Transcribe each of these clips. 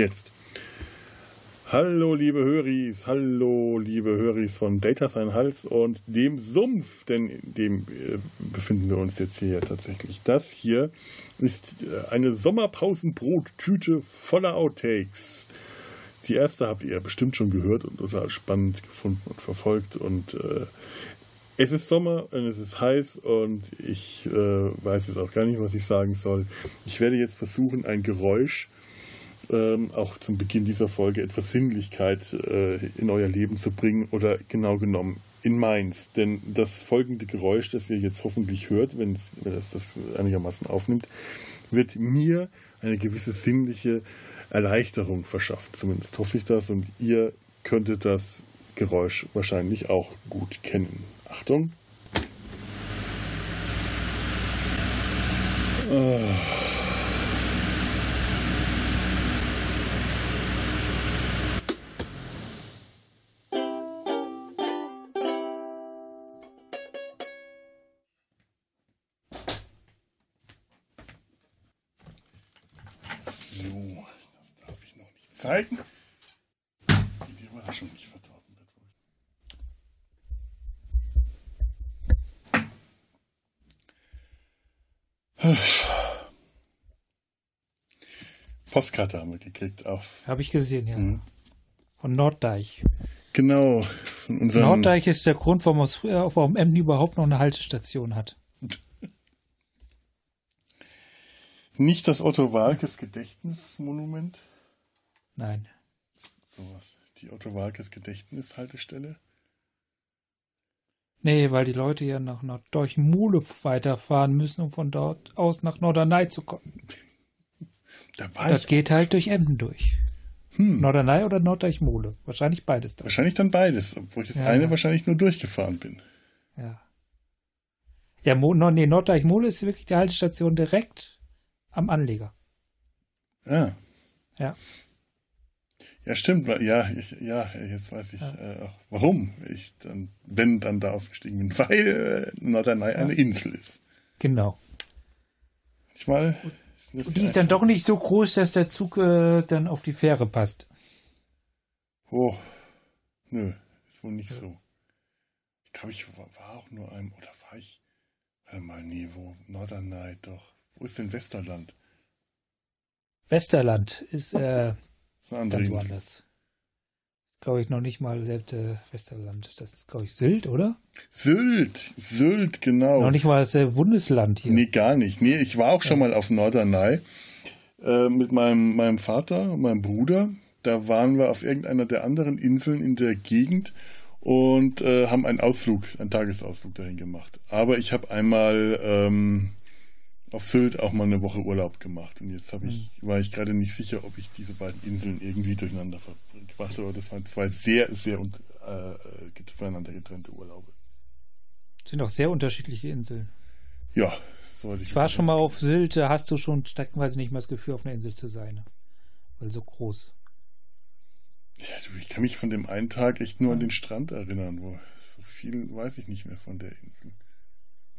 Jetzt. Hallo liebe Höris, hallo liebe Höris von Data Sein Hals und dem Sumpf, denn in dem äh, befinden wir uns jetzt hier tatsächlich. Das hier ist äh, eine Sommerpausenbrottüte voller Outtakes. Die erste habt ihr bestimmt schon gehört und total spannend gefunden und verfolgt und äh, es ist Sommer und es ist heiß und ich äh, weiß jetzt auch gar nicht, was ich sagen soll. Ich werde jetzt versuchen, ein Geräusch ähm, auch zum Beginn dieser Folge etwas Sinnlichkeit äh, in euer Leben zu bringen oder genau genommen in meins. Denn das folgende Geräusch, das ihr jetzt hoffentlich hört, wenn es das einigermaßen aufnimmt, wird mir eine gewisse sinnliche Erleichterung verschaffen. Zumindest hoffe ich das und ihr könntet das Geräusch wahrscheinlich auch gut kennen. Achtung. Oh. Postkarte haben wir gekriegt auf. Habe ich gesehen, ja. Mhm. Von Norddeich. Genau. Norddeich ist der Grund, warum, aus, warum Emden überhaupt noch eine Haltestation hat. Nicht das Otto Walkes Gedächtnismonument? Nein. Sowas. Die Otto Walkes Gedächtnishaltestelle? Nee, weil die Leute ja nach Norddeich-Mule weiterfahren müssen, um von dort aus nach Norderney zu kommen. Da das geht halt durch Emden durch. Hm. Norderney oder Norddeich-Mule? Wahrscheinlich beides dann. Wahrscheinlich dann beides, obwohl ich das ja, eine ja. wahrscheinlich nur durchgefahren bin. Ja. Ja, Mo nee, Norddeich-Mule ist wirklich die Haltestation direkt am Anleger. Ah. Ja. Ja, stimmt. Ja, ich, ja jetzt weiß ich ja. äh, auch, warum ich dann, wenn dann da ausgestiegen bin, weil äh, Norderney ja. eine Insel ist. Genau. Manchmal. Und die ist dann doch nicht so groß, dass der Zug äh, dann auf die Fähre passt. Oh, nö, ist wohl nicht ja. so. Ich glaube, ich war, war, auch nur einem, oder war ich, warte mal, nee, wo, Norderney, doch. Wo ist denn Westerland? Westerland ist, äh, Ganz woanders. Glaube ich noch nicht mal selbst äh, Westerland. Das ist, glaube ich, Sylt, oder? Sylt, Sylt, genau. Noch nicht mal das äh, Bundesland hier. Nee, gar nicht. Nee, ich war auch schon mal auf Norderney äh, mit meinem, meinem Vater und meinem Bruder. Da waren wir auf irgendeiner der anderen Inseln in der Gegend und äh, haben einen Ausflug, einen Tagesausflug dahin gemacht. Aber ich habe einmal ähm, auf Sylt auch mal eine Woche Urlaub gemacht. Und jetzt ich, mhm. war ich gerade nicht sicher, ob ich diese beiden Inseln irgendwie durcheinander gebracht habe. Das waren zwei sehr, sehr äh, voneinander getrennte Urlaube. Das sind auch sehr unterschiedliche Inseln. Ja, sollte ich. Ich war schon mal auf Sylt, da hast du schon streckenweise nicht mehr das Gefühl, auf einer Insel zu sein. Weil so groß. Ja, du, ich kann mich von dem einen Tag echt nur ja. an den Strand erinnern, wo so viel weiß ich nicht mehr von der Insel.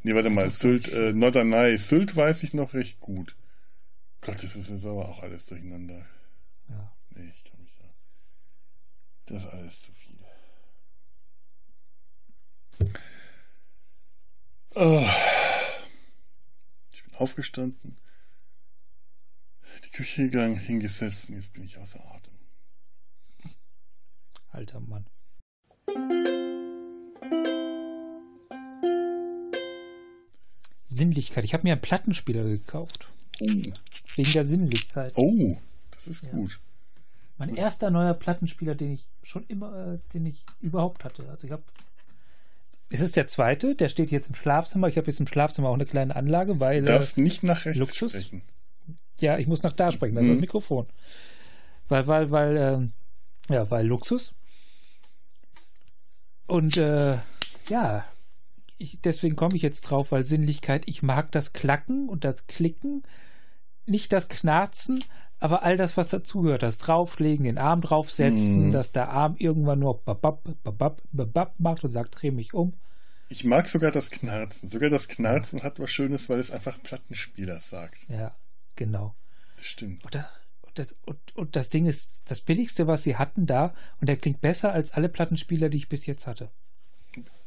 Nee, warte mal, Sylt, äh, Norderney. Sylt weiß ich noch recht gut. Gott, das ist jetzt aber auch alles durcheinander. Ja. Nee, ich kann mich da. Das ist alles zu viel. Oh. Ich bin aufgestanden, die Küche gegangen, hingesetzt und jetzt bin ich außer Atem. Alter Mann. Sinnlichkeit. Ich habe mir einen Plattenspieler gekauft. Oh. Wegen der Sinnlichkeit. Oh, das ist ja. gut. Mein Was? erster neuer Plattenspieler, den ich schon immer, äh, den ich überhaupt hatte. Also ich habe. Es ist der zweite, der steht jetzt im Schlafzimmer. Ich habe jetzt im Schlafzimmer auch eine kleine Anlage, weil. Du darfst äh, nicht nach rechts Luxus. sprechen. Ja, ich muss nach da sprechen, also mhm. das Mikrofon. Weil, weil, weil, äh, ja, weil Luxus. Und äh, ja, ich, deswegen komme ich jetzt drauf, weil Sinnlichkeit, ich mag das Klacken und das Klicken, nicht das Knarzen, aber all das, was dazugehört, das Drauflegen, den Arm draufsetzen, mhm. dass der Arm irgendwann nur babab, babab, babab macht und sagt, dreh mich um. Ich mag sogar das Knarzen. Sogar das Knarzen hat was Schönes, weil es einfach Plattenspieler sagt. Ja, genau. Das stimmt. Oder, das, und, und das Ding ist das billigste, was sie hatten da. Und der klingt besser als alle Plattenspieler, die ich bis jetzt hatte.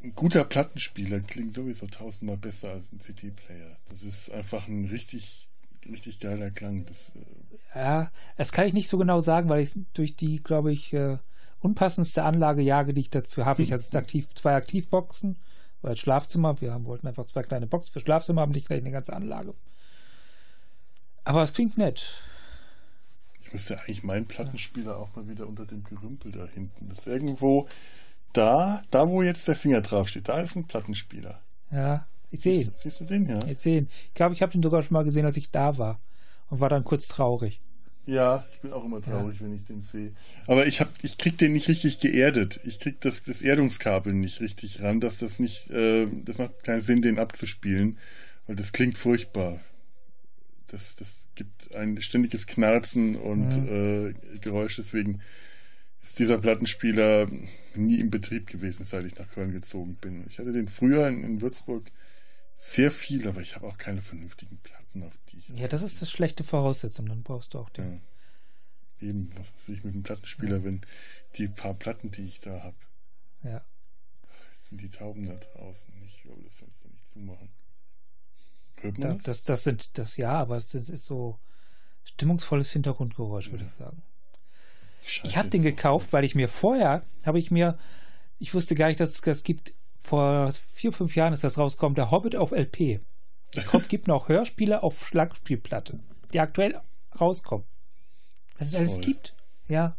Ein guter Plattenspieler klingt sowieso tausendmal besser als ein CD-Player. Das ist einfach ein richtig, richtig geiler Klang. Das, äh ja, das kann ich nicht so genau sagen, weil ich durch die, glaube ich, äh, unpassendste Anlage jage, die ich dafür habe. Ich hatte aktiv, zwei Aktivboxen, weil Schlafzimmer, wir haben, wollten einfach zwei kleine Boxen für Schlafzimmer, haben nicht gleich eine ganze Anlage. Aber es klingt nett. Ich müsste eigentlich meinen Plattenspieler auch mal wieder unter dem Gerümpel da hinten. Das ist irgendwo da, da wo jetzt der Finger drauf steht, da ist ein Plattenspieler. Ja, ich sehe ihn. Siehst du den, ja? Ich sehe ihn. Ich glaube, ich habe den sogar schon mal gesehen, als ich da war. Und war dann kurz traurig. Ja, ich bin auch immer traurig, ja. wenn ich den sehe. Aber ich hab, ich krieg den nicht richtig geerdet. Ich krieg das, das Erdungskabel nicht richtig ran, dass das nicht, äh, das macht keinen Sinn, den abzuspielen, weil das klingt furchtbar. Das, das gibt ein ständiges Knarzen und mhm. äh, Geräusch, deswegen ist dieser Plattenspieler nie in Betrieb gewesen, seit ich nach Köln gezogen bin. Ich hatte den früher in, in Würzburg sehr viel, aber ich habe auch keine vernünftigen Platten, auf die ich. Ja, das ist das schlechte Voraussetzung, dann brauchst du auch den. Ja. Eben, was weiß ich mit dem Plattenspieler, ja. wenn die paar Platten, die ich da habe. Ja. Sind die Tauben da draußen? Ich will das Fenster nicht zumachen. Hört man da, das? das? Das sind das ja, aber es ist, ist so stimmungsvolles Hintergrundgeräusch, ja. würde ich sagen. Scheiße ich habe den gekauft, weil ich mir vorher habe ich mir, ich wusste gar nicht, dass es das gibt. Vor vier, fünf Jahren ist das rausgekommen, der Hobbit auf LP. Es gibt noch Hörspiele auf Schlagspielplatte, die aktuell rauskommen. Was es alles gibt. Ja.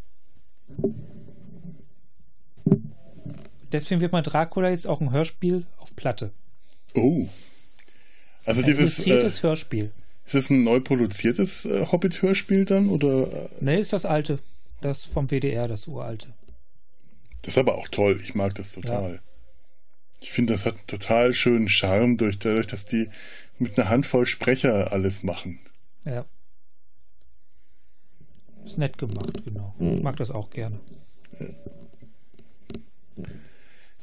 Deswegen wird man Dracula jetzt auch ein Hörspiel auf Platte. Oh. Also ein dieses. Äh, Hörspiel. Ist das ein neu produziertes äh, Hobbit-Hörspiel dann? Oder? Nee, ist das alte. Das vom WDR, das uralte. Das ist aber auch toll. Ich mag das total. Ja. Ich finde, das hat einen total schönen Charme, durch, dadurch, dass die mit einer Handvoll Sprecher alles machen. Ja. Ist nett gemacht, genau. Ich mag das auch gerne.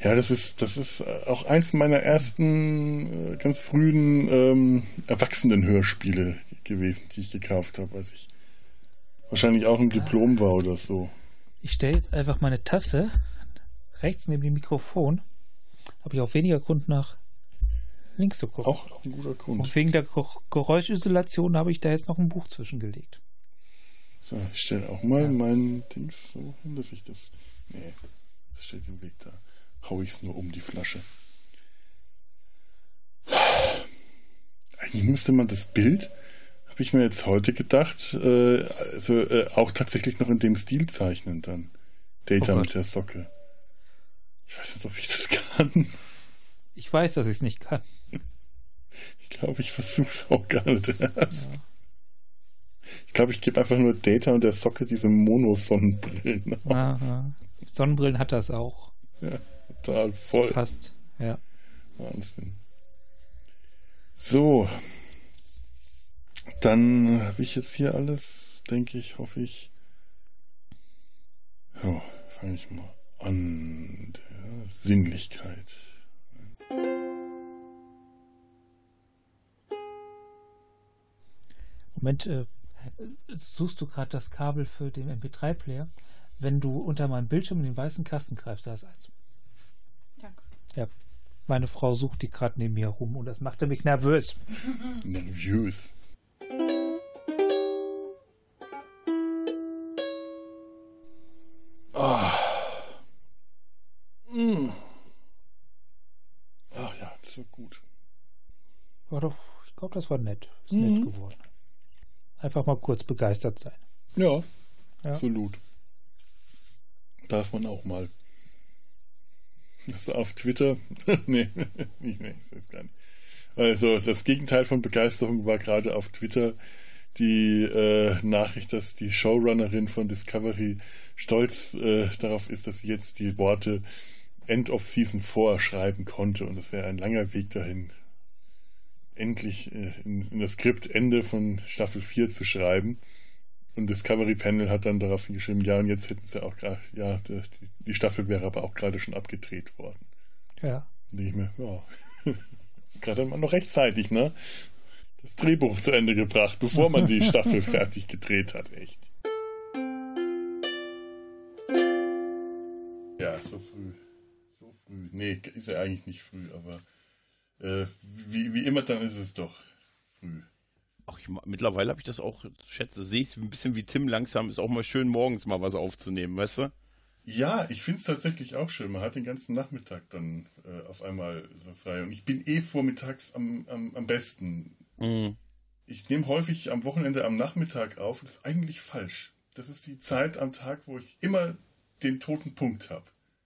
Ja, das ist, das ist auch eins meiner ersten äh, ganz frühen ähm, Erwachsenen-Hörspiele gewesen, die ich gekauft habe, als ich wahrscheinlich auch ein Diplom war oder so. Ich stelle jetzt einfach meine Tasse rechts neben dem Mikrofon. Habe ich auch weniger Grund nach links zu gucken. Auch, auch ein guter Grund. Und wegen der Geräuschisolation habe ich da jetzt noch ein Buch zwischengelegt. So, ich stelle auch mal ja. mein Dings so hin, dass ich das. Nee, das steht im Weg da. Hau ich es nur um die Flasche. Eigentlich müsste man das Bild, habe ich mir jetzt heute gedacht, äh, also äh, auch tatsächlich noch in dem Stil zeichnen dann. Data oh mit der Socke. Ich weiß nicht, ob ich das kann. Ich weiß, dass ich es nicht kann. Ich glaube, ich versuche es auch gar nicht erst. Ja. Ich glaube, ich gebe einfach nur Data und der Socke diese Mono-Sonnenbrillen. Sonnenbrillen hat das auch. Ja, total voll. Passt, ja. Wahnsinn. So. Dann habe ich jetzt hier alles, denke ich, hoffe ich. Ja, fange ich mal an. Der Sinnlichkeit. Moment, äh, suchst du gerade das Kabel für den MP3-Player? Wenn du unter meinem Bildschirm in den weißen Kasten greifst, da ist eins. Danke. Ja, meine Frau sucht die gerade neben mir rum und das machte mich nervös. nervös. Glaube, das war nett. Ist mhm. nett geworden. Einfach mal kurz begeistert sein. Ja, ja, absolut. Darf man auch mal. Du auf Twitter? nee, nicht, nee, das ist gar nicht. Also das Gegenteil von Begeisterung war gerade auf Twitter die äh, Nachricht, dass die Showrunnerin von Discovery stolz äh, darauf ist, dass sie jetzt die Worte End of Season 4 schreiben konnte und das wäre ein langer Weg dahin, endlich äh, in, das Skript Ende von Staffel 4 zu schreiben. Und Discovery Panel hat dann daraufhin geschrieben, ja, und jetzt hätten sie auch gerade, ja, die, Staffel wäre aber auch gerade schon abgedreht worden. Ja. Denke ich mir, ja. gerade noch rechtzeitig, ne? Das Drehbuch zu Ende gebracht, bevor man die Staffel fertig gedreht hat, echt. Ja, so früh. So früh. Nee, ist ja eigentlich nicht früh, aber äh, wie, wie immer, dann ist es doch früh. Ach, ich, mittlerweile habe ich das auch, schätze, sehe ich es ein bisschen wie Tim langsam, ist auch mal schön morgens mal was aufzunehmen, weißt du? Ja, ich finde es tatsächlich auch schön. Man hat den ganzen Nachmittag dann äh, auf einmal so frei. Und ich bin eh vormittags am, am, am besten. Mhm. Ich nehme häufig am Wochenende am Nachmittag auf. Das ist eigentlich falsch. Das ist die Zeit am Tag, wo ich immer den toten Punkt habe.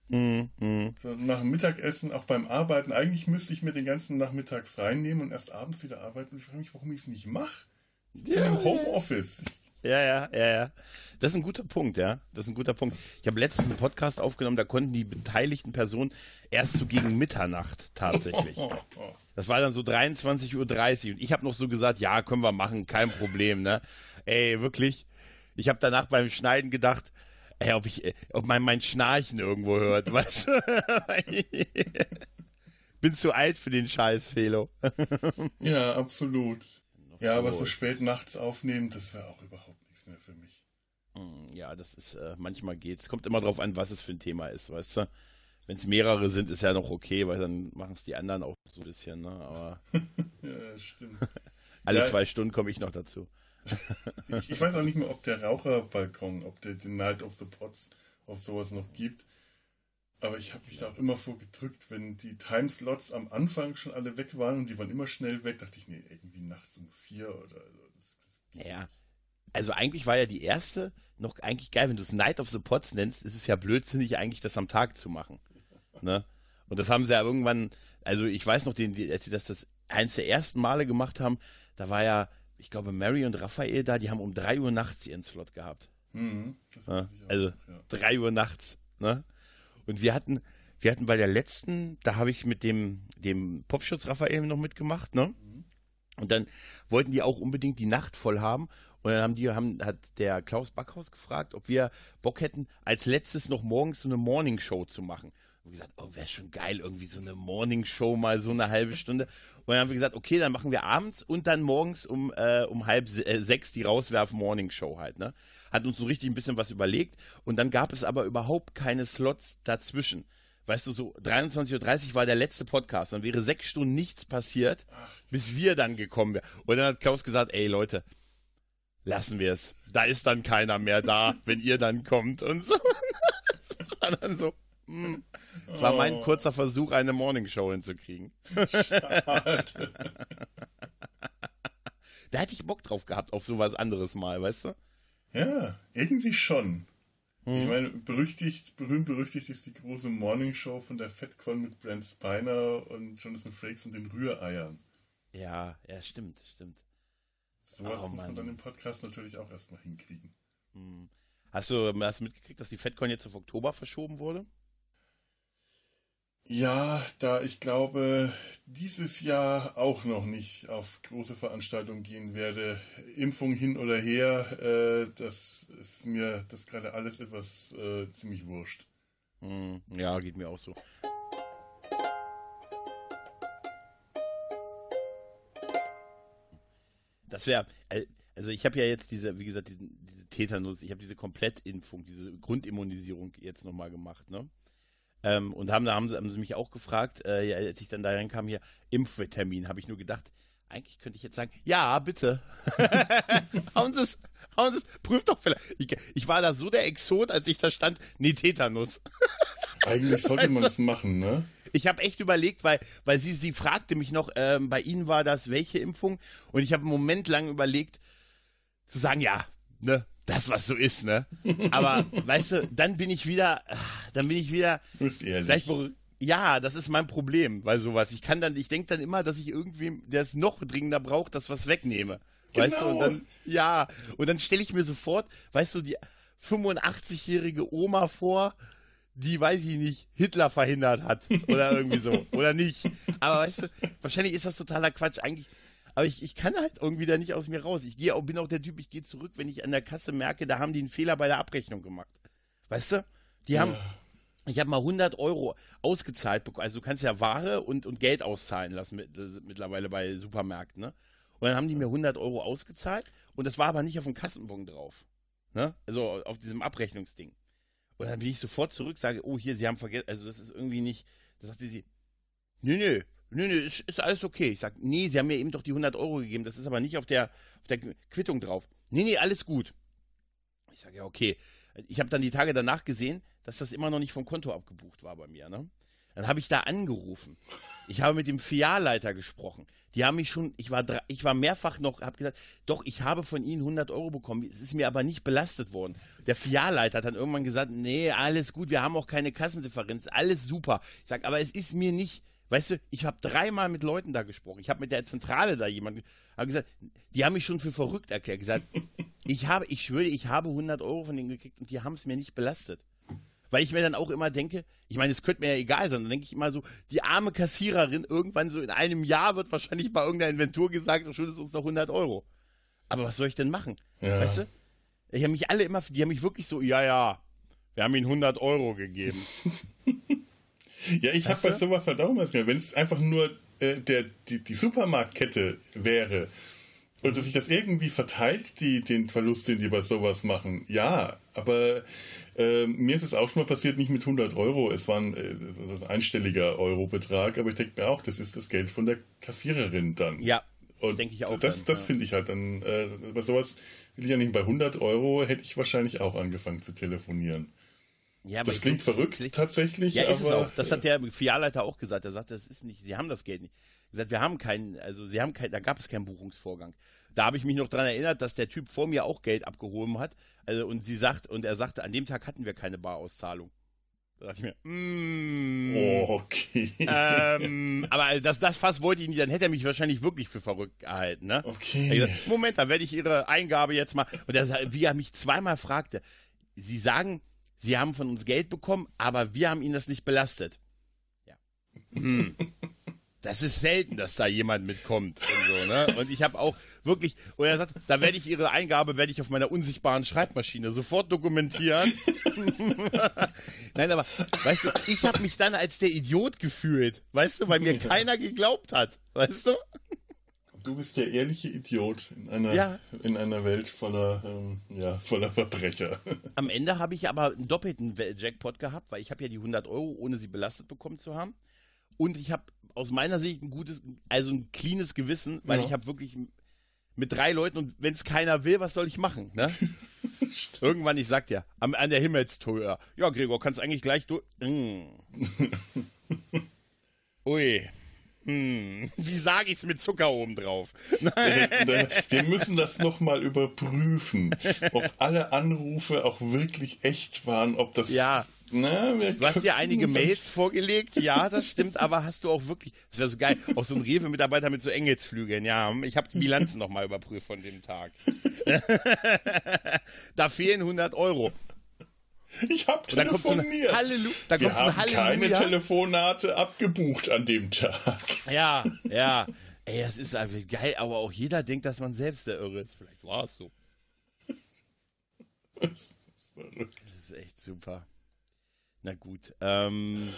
Mhm. Mhm. So, nach dem Mittagessen, auch beim Arbeiten. Eigentlich müsste ich mir den ganzen Nachmittag frei nehmen und erst abends wieder arbeiten. Und ich frage mich, warum ich es nicht mache. Ich ja, bin im Homeoffice. Ja, ja, ja, ja. Das ist ein guter Punkt, ja. Das ist ein guter Punkt. Ich habe letztens einen Podcast aufgenommen, da konnten die beteiligten Personen erst so gegen Mitternacht tatsächlich. Das war dann so 23.30 Uhr und ich habe noch so gesagt, ja, können wir machen, kein Problem, ne? Ey, wirklich. Ich habe danach beim Schneiden gedacht, ey, ob ich, ob man mein Schnarchen irgendwo hört, weißt du? Bin zu alt für den Scheiß, Felo. ja, absolut. Ja, aber so spät nachts aufnehmen, das wäre auch überhaupt nichts mehr für mich. Hm, ja, das ist, äh, manchmal geht's. Kommt immer drauf an, was es für ein Thema ist, weißt du? Wenn es mehrere sind, ist ja noch okay, weil dann machen es die anderen auch so ein bisschen, ne? Aber. ja, stimmt. Alle ja, zwei Stunden komme ich noch dazu. Ich, ich, weiß auch nicht mehr, ob der Raucherbalkon, ob der den Night of the Pots, ob sowas noch gibt. Aber ich habe mich da auch immer vorgedrückt, wenn die Timeslots am Anfang schon alle weg waren und die waren immer schnell weg, dachte ich, nee, irgendwie nachts um vier oder so. Das, das ja. Also eigentlich war ja die erste noch eigentlich geil, wenn du es Night of the Pots nennst, ist es ja blödsinnig eigentlich, das am Tag zu machen. Ne? Und das haben sie ja irgendwann, also ich weiß noch, als sie das, das eins der ersten Male gemacht haben, da war ja, ich glaube, Mary und Raphael da, die haben um drei Uhr nachts ihren Slot gehabt. Mhm, ja? Also ja. drei Uhr nachts. Ne? Und wir hatten, wir hatten bei der letzten, da habe ich mit dem, dem Popschutz Raphael noch mitgemacht, ne? Mhm. Und dann wollten die auch unbedingt die Nacht voll haben. Und dann haben die, haben, hat der Klaus Backhaus gefragt, ob wir Bock hätten, als letztes noch morgens so eine Morning Show zu machen. Und gesagt, oh, wäre schon geil, irgendwie so eine Morning Show mal so eine halbe Stunde. Und dann haben wir gesagt, okay, dann machen wir abends und dann morgens um, äh, um halb äh, sechs die Rauswerfen Morning Show halt, ne? Hat uns so richtig ein bisschen was überlegt. Und dann gab es aber überhaupt keine Slots dazwischen. Weißt du, so 23.30 Uhr war der letzte Podcast. Dann wäre sechs Stunden nichts passiert, bis wir dann gekommen wären. Und dann hat Klaus gesagt, ey Leute, lassen wir es. Da ist dann keiner mehr da, wenn ihr dann kommt und so. Das war dann so. Es war mein oh. kurzer Versuch, eine Morningshow hinzukriegen. Schade. da hätte ich Bock drauf gehabt, auf sowas anderes mal, weißt du? Ja, irgendwie schon. Hm. Ich meine, berüchtigt, berühmt berüchtigt ist die große Morningshow von der FedCon mit Brent Spiner und Jonathan Frakes und den Rühreiern. Ja, ja, stimmt, stimmt. Sowas oh, muss man dann im Podcast natürlich auch erstmal hinkriegen. Hm. Hast du, hast du mitgekriegt, dass die FedCon jetzt auf Oktober verschoben wurde? Ja, da ich glaube, dieses Jahr auch noch nicht auf große Veranstaltungen gehen werde, Impfung hin oder her, äh, das ist mir das gerade alles etwas äh, ziemlich wurscht. Hm, ja, geht mir auch so. Das wäre, äh, also ich habe ja jetzt diese, wie gesagt, diese, diese Tetanus, ich habe diese Komplettimpfung, diese Grundimmunisierung jetzt nochmal gemacht, ne? Ähm, und haben, da haben sie, haben sie mich auch gefragt, äh, als ich dann da reinkam hier, Impftermin, habe ich nur gedacht, eigentlich könnte ich jetzt sagen, ja, bitte. hauen Sie es, hauen Sie es, prüft doch vielleicht. Ich, ich, war da so der Exot, als ich da stand, nee, Tetanus. eigentlich sollte man es machen, ne? Ich habe echt überlegt, weil, weil sie, sie fragte mich noch, ähm, bei Ihnen war das welche Impfung? Und ich habe einen Moment lang überlegt, zu sagen, ja, ne, das, was so ist, ne? Aber weißt du, dann bin ich wieder, dann bin ich wieder. Bist ehrlich. Ja, das ist mein Problem, weil sowas. Ich kann dann, ich denke dann immer, dass ich irgendwem, der es noch dringender braucht, das was wegnehme. Genau. Weißt du, und dann, ja, und dann stelle ich mir sofort, weißt du, die 85-jährige Oma vor, die, weiß ich nicht, Hitler verhindert hat. Oder irgendwie so. Oder nicht. Aber weißt du, wahrscheinlich ist das totaler Quatsch. Eigentlich, aber ich, ich kann halt irgendwie da nicht aus mir raus. Ich gehe auch, bin auch der Typ, ich gehe zurück, wenn ich an der Kasse merke, da haben die einen Fehler bei der Abrechnung gemacht. Weißt du? Die ja. haben, ich habe mal 100 Euro ausgezahlt bekommen. Also du kannst ja Ware und, und Geld auszahlen lassen mit, mittlerweile bei Supermärkten, ne? Und dann haben die mir 100 Euro ausgezahlt und das war aber nicht auf dem Kassenbon drauf. Ne? Also auf diesem Abrechnungsding. Und dann bin ich sofort zurück, sage, oh, hier, Sie haben vergessen, also das ist irgendwie nicht, da sagte sie, nee, nee, nee, nee, ist, ist alles okay. Ich sage, nee, Sie haben mir eben doch die 100 Euro gegeben, das ist aber nicht auf der, auf der Quittung drauf. Nee, nee, alles gut. Ich sage, ja, okay. Ich habe dann die Tage danach gesehen, dass das immer noch nicht vom Konto abgebucht war bei mir, ne? Dann habe ich da angerufen. Ich habe mit dem Filialleiter gesprochen. Die haben mich schon, ich war, ich war mehrfach noch, habe gesagt, doch, ich habe von Ihnen 100 Euro bekommen. Es ist mir aber nicht belastet worden. Der Filialleiter hat dann irgendwann gesagt, nee, alles gut, wir haben auch keine Kassendifferenz, alles super. Ich sage, aber es ist mir nicht, weißt du, ich habe dreimal mit Leuten da gesprochen. Ich habe mit der Zentrale da jemanden, habe gesagt, die haben mich schon für verrückt erklärt. Gesagt, ich habe, ich schwöre, ich habe 100 Euro von denen gekriegt und die haben es mir nicht belastet. Weil ich mir dann auch immer denke, ich meine, es könnte mir ja egal sein, dann denke ich immer so, die arme Kassiererin, irgendwann so in einem Jahr wird wahrscheinlich bei irgendeiner Inventur gesagt, du schuldest uns noch 100 Euro. Aber was soll ich denn machen? Ja. Weißt du? Ich habe mich alle immer, die haben mich wirklich so, ja, ja, wir haben ihnen 100 Euro gegeben. ja, ich habe bei sowas halt auch immer, wenn es einfach nur äh, der, die, die Supermarktkette wäre, und dass sich das irgendwie verteilt, die, den Verlust, den die bei sowas machen. Ja, aber äh, mir ist es auch schon mal passiert, nicht mit 100 Euro. Es war ein, äh, ein einstelliger Eurobetrag, aber ich denke mir auch, das ist das Geld von der Kassiererin dann. Ja, das denke ich auch. Das, das ja. finde ich halt dann, äh, bei sowas will ich ja nicht, bei 100 Euro hätte ich wahrscheinlich auch angefangen zu telefonieren. Ja, das klingt verrückt klingt, tatsächlich. Ja, ist aber, es auch. Das hat der Filialleiter auch gesagt. Er sagte, das ist nicht, sie haben das Geld nicht. Er gesagt, wir haben keinen, also sie haben keinen, da gab es keinen Buchungsvorgang. Da habe ich mich noch daran erinnert, dass der Typ vor mir auch Geld abgehoben hat. Also, und sie sagt, und er sagte, an dem Tag hatten wir keine Barauszahlung. Da dachte ich mir, mm, oh, okay. Ähm, aber das, das Fass wollte ich nicht, dann hätte er mich wahrscheinlich wirklich für verrückt gehalten. Ne? Okay. Gesagt, Moment, da werde ich Ihre Eingabe jetzt mal. Und er, wie er mich zweimal fragte, Sie sagen, Sie haben von uns Geld bekommen, aber wir haben Ihnen das nicht belastet. Ja. Hm. Das ist selten, dass da jemand mitkommt und so, ne? Und ich habe auch wirklich, und er sagt, da werde ich Ihre Eingabe, werde ich auf meiner unsichtbaren Schreibmaschine sofort dokumentieren. Nein, aber, weißt du, ich habe mich dann als der Idiot gefühlt, weißt du, weil mir keiner geglaubt hat, weißt du? Du bist der ehrliche Idiot in einer, ja. in einer Welt voller, ähm, ja, voller Verbrecher. Am Ende habe ich aber einen doppelten Jackpot gehabt, weil ich habe ja die 100 Euro, ohne sie belastet bekommen zu haben. Und ich habe aus meiner Sicht ein gutes, also ein cleanes Gewissen, weil ja. ich habe wirklich mit drei Leuten und wenn es keiner will, was soll ich machen? Ne? Irgendwann, ich sag dir, am, an der Himmelstür. Ja, Gregor, kannst eigentlich gleich durch. Mm. Ui. Hm, wie sage ich es mit Zucker oben drauf? Wir müssen das nochmal überprüfen, ob alle Anrufe auch wirklich echt waren, ob das. Ja. Na, du hast dir einige Mails vorgelegt, ja, das stimmt, aber hast du auch wirklich, das wäre so geil, auch so ein Rewe-Mitarbeiter mit so Engelsflügeln, ja, ich habe die Bilanzen nochmal überprüft von dem Tag. da fehlen 100 Euro. Ich habe telefoniert. So Halleluja. Da Wir haben so keine Telefonate abgebucht an dem Tag. Ja, ja. Ey, das ist einfach geil, aber auch jeder denkt, dass man selbst der Irre ist. Vielleicht war es so. Das ist, verrückt. das ist echt super. Na gut. Ähm.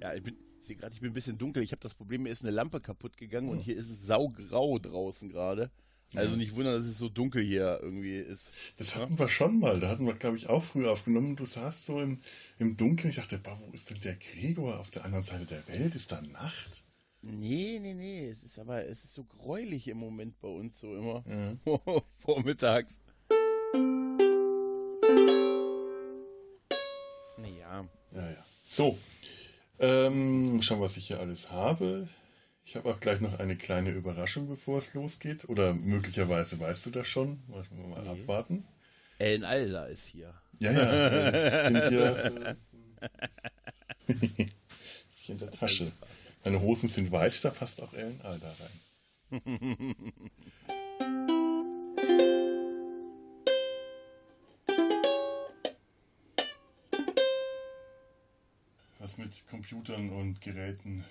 Ja, ich bin, ich sehe gerade, ich bin ein bisschen dunkel. Ich habe das Problem, mir ist eine Lampe kaputt gegangen und hier ist es saugrau draußen gerade. Also nicht wundern, dass es so dunkel hier irgendwie ist. Das hatten ja? wir schon mal. Da hatten wir, glaube ich, auch früher aufgenommen. Du saßt so im, im Dunkeln. Ich dachte, boah, wo ist denn der Gregor auf der anderen Seite der Welt? Ist da Nacht? Nee, nee, nee. Es ist aber, es ist so gräulich im Moment bei uns so immer. Ja. Vormittags. Naja. Ja, ja. So. Ähm, schauen, was ich hier alles habe. Ich habe auch gleich noch eine kleine Überraschung, bevor es losgeht. Oder möglicherweise weißt du das schon. Wollen wir mal nee. abwarten. Ellen Alda ist hier. Ja, ja. Sind hier, äh, in der Tasche. Meine Hosen sind weit, da passt auch Ellen Alda rein. Was mit Computern und Geräten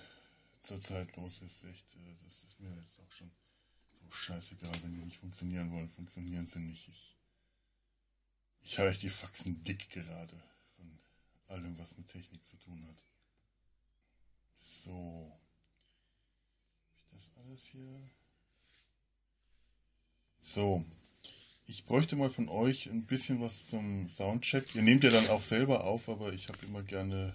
zurzeit los ist. Echt, äh, das ist mir jetzt auch schon so scheißegal, wenn die nicht funktionieren wollen. Funktionieren sie nicht. Ich, ich habe echt die Faxen dick gerade von allem, was mit Technik zu tun hat. So. Das alles hier? So. ich bräuchte mal von euch ein bisschen was zum Soundcheck. Ihr nehmt ja dann auch selber auf, aber ich habe immer gerne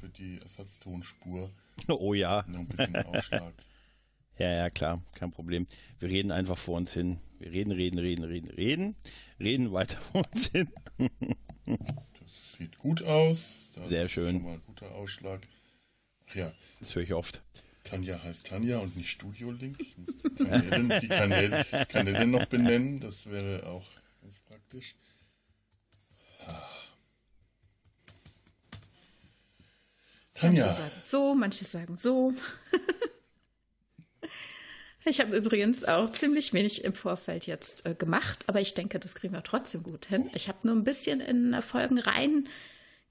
für die Ersatztonspur Oh ja. noch ein bisschen Ausschlag. Ja, ja, klar, kein Problem. Wir reden einfach vor uns hin. Wir reden, reden, reden, reden, reden, reden weiter vor uns hin. Das sieht gut aus. Da Sehr ist schön. Schon mal ein guter Ausschlag. Ach ja, Das höre ich oft. Tanja heißt Tanja und nicht Studio Link. Ich muss die Kanäle, die Kanäle, Kanäle noch benennen. Das wäre auch ganz praktisch. Manche Tanja, sagen so, manche sagen so. Ich habe übrigens auch ziemlich wenig im Vorfeld jetzt äh, gemacht, aber ich denke, das kriegen wir trotzdem gut hin. Ich habe nur ein bisschen in äh, Folgen rein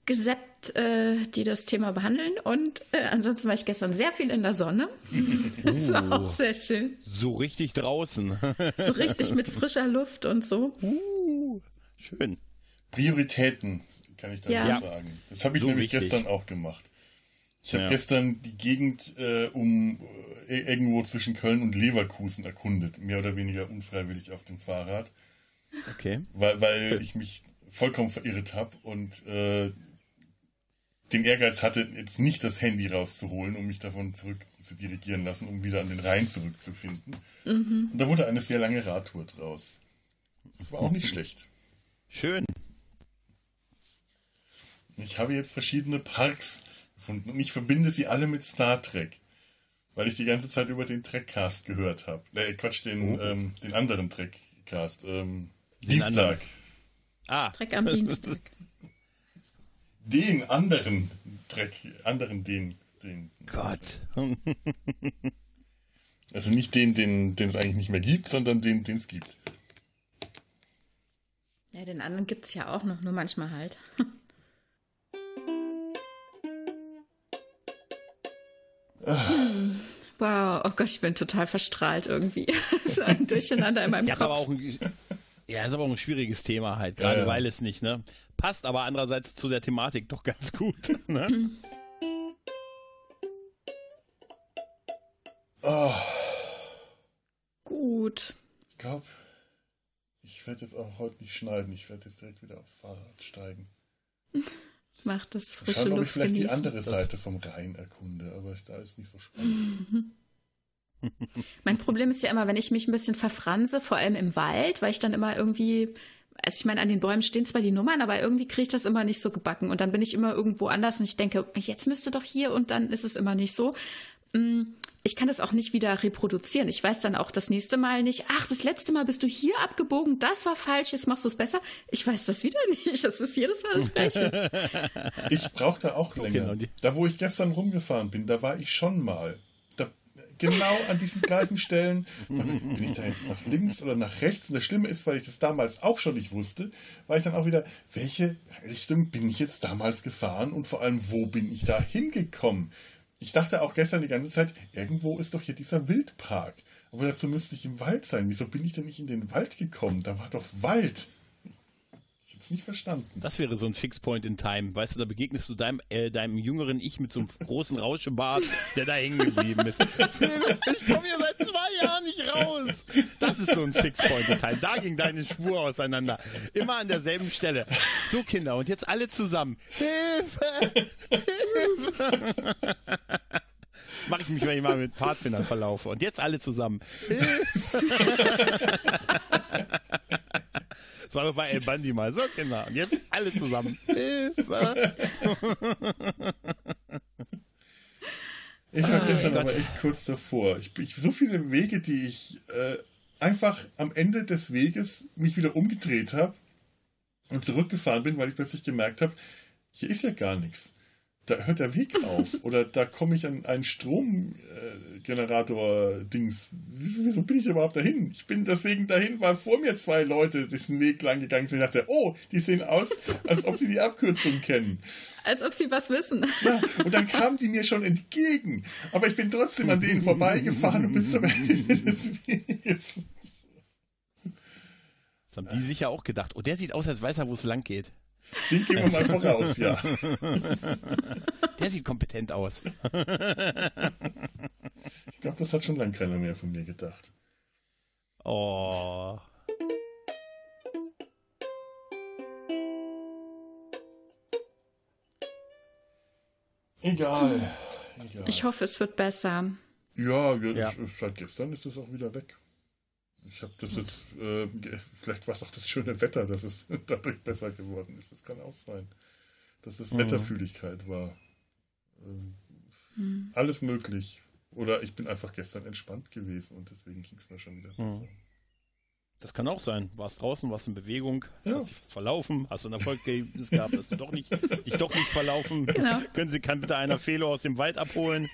geseppt, äh, die das Thema behandeln. Und äh, ansonsten war ich gestern sehr viel in der Sonne. Das war auch sehr schön. So richtig draußen. So richtig mit frischer Luft und so. Uh, schön. Prioritäten kann ich da Ja. sagen. Das habe ich So nämlich wichtig. gestern auch gemacht. Ich habe Ja. gestern die Gegend äh, um äh, irgendwo zwischen Köln und Leverkusen erkundet, mehr oder weniger unfreiwillig auf dem Fahrrad, Okay. weil, weil ich mich vollkommen verirrt habe und äh, den Ehrgeiz hatte, jetzt nicht das Handy rauszuholen, um mich davon zurück zu dirigieren lassen, um wieder an den Rhein zurückzufinden. Und da wurde eine sehr lange Radtour draus. War auch nicht schlecht. Schön. Ich habe jetzt verschiedene Parks und ich verbinde sie alle mit Star Trek, weil ich die ganze Zeit über den Trekcast gehört habe. Äh, Quatsch, den, Oh. ähm, den anderen Trekcast. Ähm, Den Dienstag. anderen. Ah, Dreck am Dienstag. Den anderen Trek, anderen den, den. Gott. Also nicht den, den, den es eigentlich nicht mehr gibt, sondern den, den es gibt. Ja, den anderen gibt es ja auch noch, nur manchmal halt. Hm. Wow, oh Gott, ich bin total verstrahlt irgendwie. so ein Durcheinander in meinem Ja, Kopf. aber auch ein, ja, ist aber auch ein schwieriges Thema halt, gerade Ja, weil es nicht, ne? Passt aber andererseits zu der Thematik doch ganz gut. Ne? Oh, Gut. ich glaube, ich werde jetzt auch heute nicht schneiden. Ich werde jetzt direkt wieder aufs Fahrrad steigen. Macht das frische Schauen, ob ich Luft vielleicht die genießen. andere Seite vom Rhein erkunde, aber da ist nicht so spannend. Mein Problem ist ja immer, wenn ich mich ein bisschen verfranse, vor allem im Wald, weil ich dann immer irgendwie, also ich meine, an den Bäumen stehen zwar die Nummern, aber irgendwie kriege ich das immer nicht so gebacken. Und dann bin ich immer irgendwo anders und ich denke, jetzt müsste doch hier und dann ist es immer nicht so. Mm, Ich kann das auch nicht wieder reproduzieren. Ich weiß dann auch das nächste Mal nicht, ach, das letzte Mal bist du hier abgebogen, das war falsch, jetzt machst du es besser. Ich weiß das wieder nicht. Das ist jedes Mal das Gleiche. Ich brauche da auch länger. genau, die- Da, wo ich gestern rumgefahren bin, da war ich schon mal. Da, genau an diesen gleichen Stellen. Bin ich da jetzt nach links oder nach rechts? Und das Schlimme ist, weil ich das damals auch schon nicht wusste, war ich dann auch wieder, welche Richtung bin ich jetzt damals gefahren und vor allem, wo bin ich da hingekommen? Ich dachte auch gestern die ganze Zeit, irgendwo ist doch hier dieser Wildpark. Aber dazu müsste ich im Wald sein. Wieso bin ich denn nicht in den Wald gekommen? Da war doch Wald. Hab's nicht verstanden. Das wäre so ein Fixpoint in Time. Weißt du, da begegnest du deinem, äh, deinem jüngeren Ich mit so einem großen Rauschebart, der da hängen geblieben ist. Ich komme hier seit zwei Jahren nicht raus. Das ist so ein Fixpoint in Time. Da ging deine Spur auseinander. Immer an derselben Stelle. So, Kinder, und jetzt alle zusammen. Hilfe! Hilfe! Mache ich mich, wenn ich mal mit Pfadfindern verlaufe. Und jetzt alle zusammen. Das war doch bei El Bandi mal. So, Kinder. Und jetzt alle zusammen. Hilfe! Ich war gestern Gott. aber echt kurz davor. Ich, ich, so viele Wege, die ich äh, einfach am Ende des Weges mich wieder umgedreht habe und zurückgefahren bin, weil ich plötzlich gemerkt habe, hier ist ja gar nichts. Da hört der Weg auf. Oder da komme ich an einen Stromgenerator-Dings. wieso, wieso bin ich überhaupt dahin? Ich bin deswegen dahin, weil vor mir zwei Leute diesen Weg lang gegangen sind. Ich dachte, oh, die sehen aus, als ob sie die Abkürzung kennen. Als ob sie was wissen. Ja, und dann kamen die mir schon entgegen. Aber ich bin trotzdem an denen vorbeigefahren und bis zum Ende des Weges. Das haben die sicher auch gedacht. Oh, der sieht aus, als weiß er, wo es lang geht. Den gehen wir mal voraus, ja. Der sieht kompetent aus. Ich glaube, das hat schon lange keiner mehr von mir gedacht. Oh. Egal. Egal. Ich hoffe, es wird besser. Ja, ja. seit gestern ist es auch wieder weg. Ich habe das jetzt, äh, vielleicht war es auch das schöne Wetter, dass es dadurch besser geworden ist. Das kann auch sein. Dass es mhm. Wetterfühligkeit war. Äh, mhm. Alles möglich. Oder ich bin einfach gestern entspannt gewesen und deswegen ging es mir schon wieder besser. Mhm. Das kann auch sein. Warst draußen, warst in Bewegung, ja. hast dich was verlaufen, hast du ein Erfolgserlebnis gehabt, hast du doch nicht, dich doch nicht verlaufen. Genau. Können Sie, kann bitte einer Fehler aus dem Wald abholen?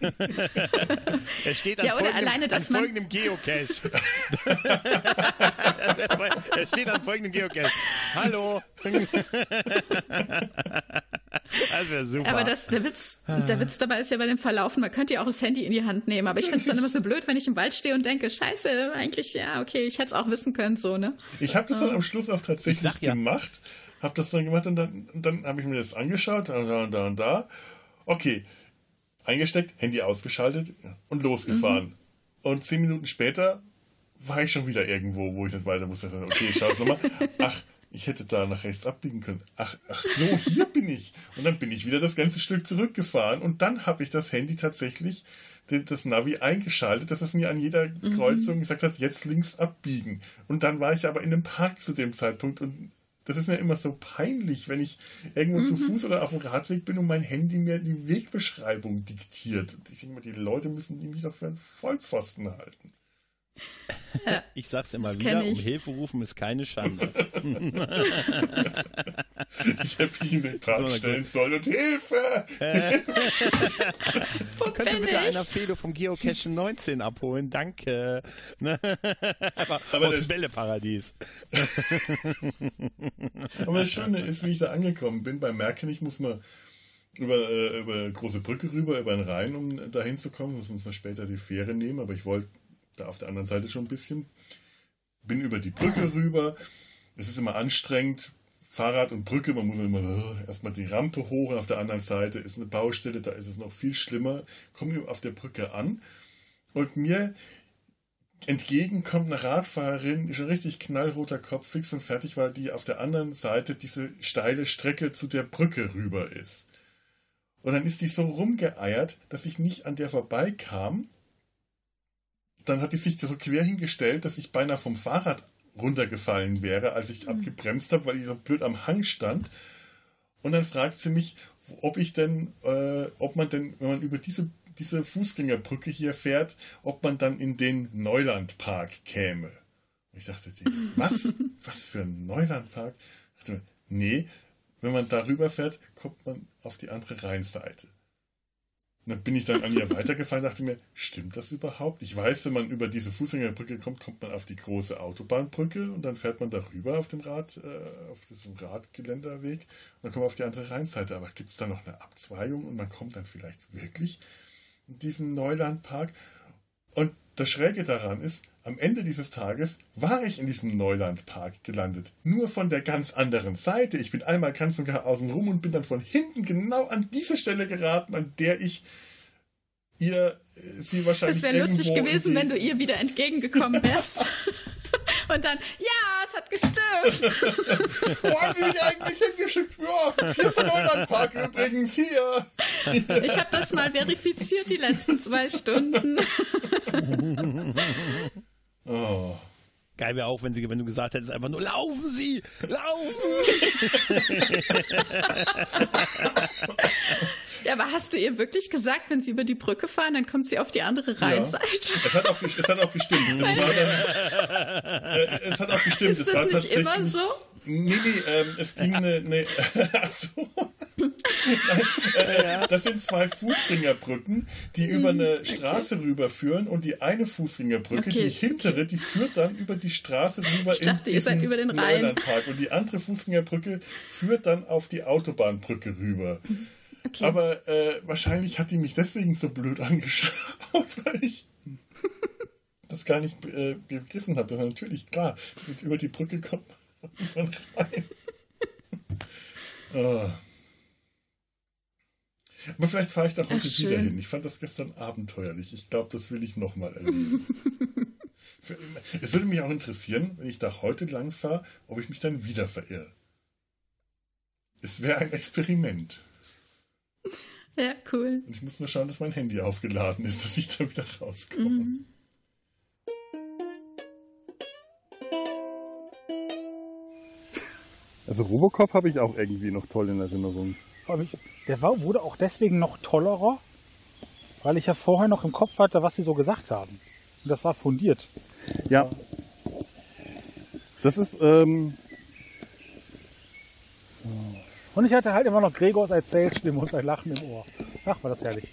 er steht an, ja, folgendem, alleine, an folgendem Geocache. er steht an folgendem Geocache. Hallo. Das wäre super. Aber das, der, Witz, der Witz dabei ist ja bei dem Verlaufen, man könnte ja auch das Handy in die Hand nehmen. Aber ich finde es dann immer so blöd, wenn ich im Wald stehe und denke, scheiße, eigentlich, ja, okay, ich hätte es auch wissen können, so, ne? Ich habe das dann am Schluss auch tatsächlich ja. gemacht. Habe das dann gemacht und dann, dann habe ich mir das angeschaut, da und da und da. Okay, eingesteckt, Handy ausgeschaltet und losgefahren. Mhm. Und zehn Minuten später war ich schon wieder irgendwo, wo ich nicht weiter wusste. Okay, ich schaue es nochmal. Ach, ich hätte da nach rechts abbiegen können. Ach, ach so, hier bin ich. Und dann bin ich wieder das ganze Stück zurückgefahren und dann habe ich das Handy tatsächlich, das Navi eingeschaltet, dass es mir an jeder mhm. Kreuzung gesagt hat, jetzt links abbiegen. Und dann war ich aber in einem Park zu dem Zeitpunkt und das ist mir immer so peinlich, wenn ich irgendwo mhm. zu Fuß oder auf dem Radweg bin und mein Handy mir die Wegbeschreibung diktiert. Ich denke mal, die Leute müssen mich doch für einen Vollpfosten halten. Ja, ich sag's immer wieder, um Hilfe rufen ist keine Schande. ich hätte ihn in den Park stellen sollen und Hilfe! Könnte bitte einer Felo vom Geocache 19 abholen? Danke. Aber, Aber aus dem Bälleparadies. Aber das Schöne ist, wie ich da angekommen bin, bei Merken, ich muss mal über, äh, über eine große Brücke rüber, über den Rhein, um da hinzukommen. Sonst muss man später die Fähre nehmen. Aber ich wollte da auf der anderen Seite schon ein bisschen. Bin über die Brücke rüber. Es ist immer anstrengend. Fahrrad und Brücke, man muss immer uh, erstmal die Rampe hoch und auf der anderen Seite ist eine Baustelle, da ist es noch viel schlimmer. Komme auf der Brücke an und mir entgegen kommt eine Radfahrerin, schon richtig knallroter Kopf, fix und fertig, weil die auf der anderen Seite diese steile Strecke zu der Brücke rüber ist. Und dann ist die so rumgeeiert, dass ich nicht an der vorbeikam dann hat die sich so quer hingestellt, dass ich beinahe vom Fahrrad runtergefallen wäre, als ich mhm. abgebremst habe, weil ich so blöd am Hang stand. Und dann fragt sie mich, ob ich denn, äh, ob man denn, wenn man über diese, diese Fußgängerbrücke hier fährt, ob man dann in den Neulandpark käme. Und ich dachte, was? was für ein Neulandpark? Ich dachte, nee, wenn man darüber fährt, kommt man auf die andere Rheinseite. Und dann bin ich dann an ihr weitergefahren dachte mir, stimmt das überhaupt? Ich weiß, wenn man über diese Fußgängerbrücke kommt, kommt man auf die große Autobahnbrücke und dann fährt man darüber auf dem Rad, äh, auf diesem Radgeländerweg und dann kommt man auf die andere Rheinseite. Aber gibt es da noch eine Abzweigung und man kommt dann vielleicht wirklich in diesen Neulandpark? Und das Schräge daran ist, am Ende dieses Tages war ich in diesem Neulandpark gelandet. Nur von der ganz anderen Seite. Ich bin einmal ganz und gar außen rum und bin dann von hinten genau an diese Stelle geraten, an der ich ihr äh, sie wahrscheinlich. Es wäre lustig gewesen, wenn du ihr wieder entgegengekommen wärst. Und dann, ja, es hat gestimmt. Wo haben Sie mich eigentlich hingeschickt? Ja, hier ist der Neulandpark übrigens, hier. Ich habe das mal verifiziert, die letzten zwei Stunden. Oh. Geil wäre auch, wenn, sie, wenn du gesagt hättest, einfach nur laufen Sie! Laufen! ja, aber hast du ihr wirklich gesagt, wenn sie über die Brücke fahren, dann kommt sie auf die andere Rheinseite? Ja. Es, hat auch, es hat auch gestimmt. Es, dann, äh, es hat auch gestimmt. Ist das nicht immer so? Nee, nee, ähm, es ging eine. eine achso. Äh, ja. Das sind zwei Fußgängerbrücken, die mhm, über eine Straße okay. rüberführen und die eine Fußgängerbrücke, okay. die hintere, die führt dann über die Straße rüber ich dachte, in ihr seid über den Rhein. Und die andere Fußgängerbrücke führt dann auf die Autobahnbrücke rüber. Okay. Aber äh, wahrscheinlich hat die mich deswegen so blöd angeschaut, weil ich das gar nicht äh, begriffen habe. Natürlich, klar, über die Brücke kommt man rein. oh. Aber vielleicht fahre ich da heute Ach, wieder hin. Ich fand das gestern abenteuerlich. Ich glaube, das will ich nochmal erleben. es würde mich auch interessieren, wenn ich da heute lang fahre, ob ich mich dann wieder verirre. Es wäre ein Experiment. Ja, cool. Und ich muss nur schauen, dass mein Handy aufgeladen ist, dass ich da wieder rauskomme. Mhm. Also Robocop habe ich auch irgendwie noch toll in Erinnerung. Der war, wurde auch deswegen noch tollerer, weil ich ja vorher noch im Kopf hatte, was sie so gesagt haben. Und das war fundiert. Ja. Das ist, ähm, so. Und ich hatte halt immer noch Gregors Erzählstimme und sein Lachen im Ohr. Ach, war das herrlich.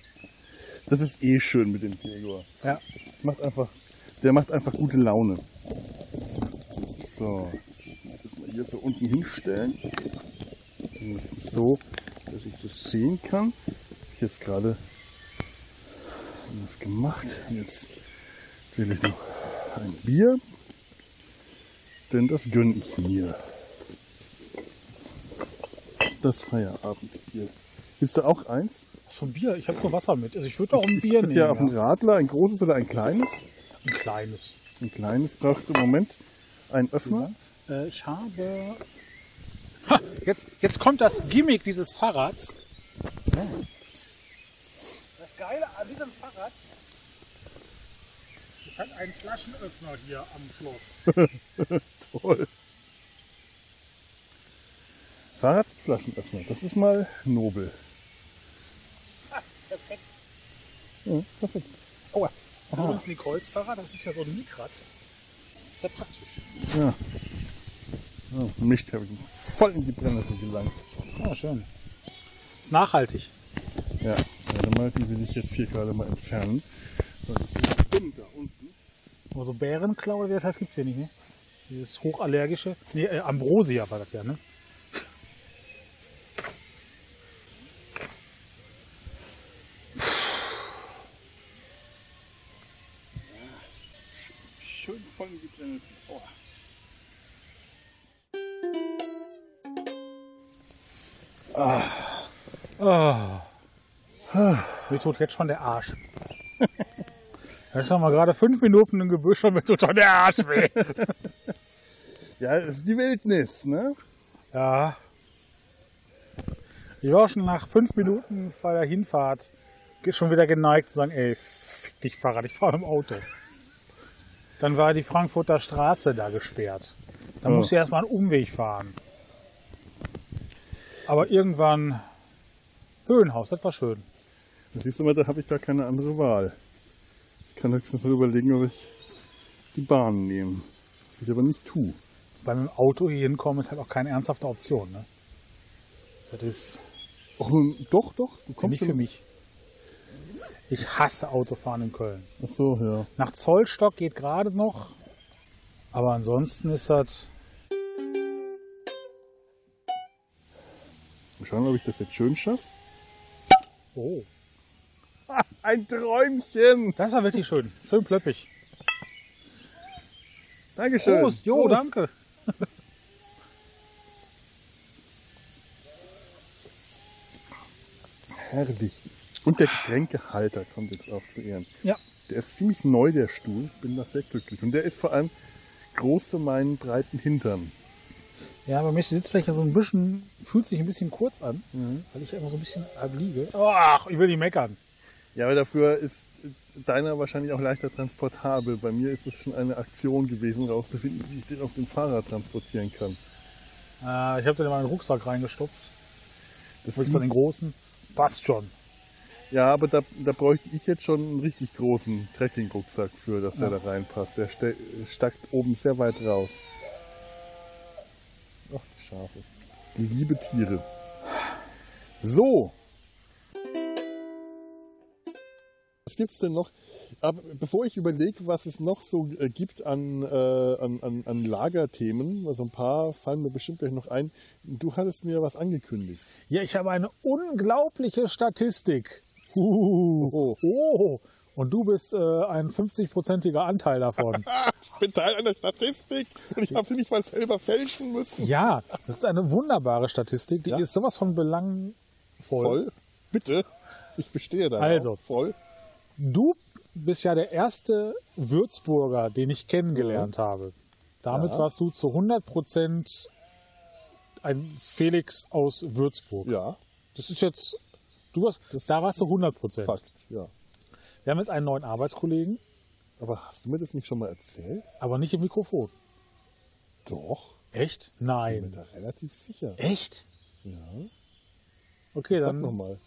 Das ist eh schön mit dem Gregor. Ja. Macht einfach, der macht einfach gute Laune. So, jetzt das mal hier so unten hinstellen. So, dass ich das sehen kann. Ich jetzt gerade das gemacht. Jetzt will ich noch ein Bier, denn das gönne ich mir. Das Feierabendbier. Ist da auch eins? Ein Bier? Ich habe nur Wasser mit. Also ich würde auch ein Bier nehmen. Ja, auch ein Radler, ein großes oder ein kleines? Ein kleines. Ein kleines brauchst du im Moment. Ein Öffner? Äh, ich habe. Ha, jetzt, jetzt kommt das Gimmick dieses Fahrrads. Das Geile an diesem Fahrrad es hat einen Flaschenöffner hier am Schloss. Toll. Fahrradflaschenöffner, das ist mal nobel. Ah, perfekt. Ja, perfekt. Oh, das ist übrigens Nicoles Fahrrad, das ist ja so ein Mietrad. Das ist ja praktisch. Ja. Oh, Mist, habe ich voll in die Brennnessel gelangt. Ah, schön. Ist nachhaltig. Ja, warte mal, die will ich jetzt hier gerade mal entfernen. Weil das ist dumm da unten. Aber so Bärenklau oder wie das heißt, gibt es hier nicht, ne? Dieses hochallergische. Ne, äh, Ambrosia war das ja, ne? Mir tut jetzt schon der Arsch. Jetzt haben wir gerade fünf Minuten im Gebüsch und mir tut schon der Arsch weh. ja, das ist die Wildnis, ne? Ja. Ich war schon nach fünf Minuten bei der Hinfahrt schon wieder geneigt zu sagen, ey, fick dich Fahrrad, ich fahre im Auto. Dann war die Frankfurter Straße da gesperrt. Da oh. musste ich erstmal einen Umweg fahren. Aber irgendwann Höhenhaus, das war schön. Das siehst du mal, da habe ich gar keine andere Wahl. Ich kann höchstens noch überlegen, ob ich die Bahn nehme. Was ich aber nicht tue. Beim Auto hier hinkommen ist halt auch keine ernsthafte Option. Ne? Das ist. Och, doch, doch. Du kommst nicht für mich. Ich hasse Autofahren in Köln. Ach so, ja. Nach Zollstock geht gerade noch. Aber ansonsten ist das Schauen, ob ich das jetzt schön schaffe. Oh. Ein Träumchen. Das war wirklich schön. Schön plöppig. Dankeschön. Prost, jo, Prost. danke. Herrlich. Und der Getränkehalter kommt jetzt auch zu Ehren. Ja. Der ist ziemlich neu, der Stuhl. Bin da sehr glücklich. Und der ist vor allem groß für meinen breiten Hintern. Ja, bei mir ist die Sitzfläche so ein bisschen, fühlt sich ein bisschen kurz an, mhm. weil ich immer so ein bisschen abliege. Ach, ich will nicht meckern. Ja, aber dafür ist deiner wahrscheinlich auch leichter transportabel. Bei mir ist es schon eine Aktion gewesen, rauszufinden, wie ich den auf dem Fahrrad transportieren kann. Äh, ich habe den in meinen Rucksack reingestopft. Das willst du den großen? Passt schon. Ja, aber da, da bräuchte ich jetzt schon einen richtig großen Trekking-Rucksack für, dass ja. der da reinpasst. Der stackt oben sehr weit raus. Ach, die Schafe. Die liebe Tiere. So. Was gibt's denn noch? Aber bevor ich überlege, was es noch so äh, gibt an, äh, an, an, an Lagerthemen, also ein paar fallen mir bestimmt gleich noch ein. Du hattest mir was angekündigt. Ja, ich habe eine unglaubliche Statistik. Uh, oh. oh. Und du bist äh, ein 50-prozentiger Anteil davon. ich bin Teil einer Statistik und ich habe sie nicht mal selber fälschen müssen. Ja, das ist eine wunderbare Statistik. Die ja? ist sowas von belangvoll. Voll? Bitte? Ich bestehe da. Also, voll. Du bist ja der erste Würzburger, den ich kennengelernt ja. habe. Damit ja. warst du zu 100 Prozent ein Felix aus Würzburg. Ja. Das ist jetzt Du hast, Das- da warst du 100 Prozent. Fakt, ja. Wir haben jetzt einen neuen Arbeitskollegen, Aber hast du mir das nicht schon mal erzählt? aber nicht im Mikrofon. Doch. Echt? Ich bin Nein. mir da relativ sicher. Echt? Ja. Okay, Sag dann. nochmal.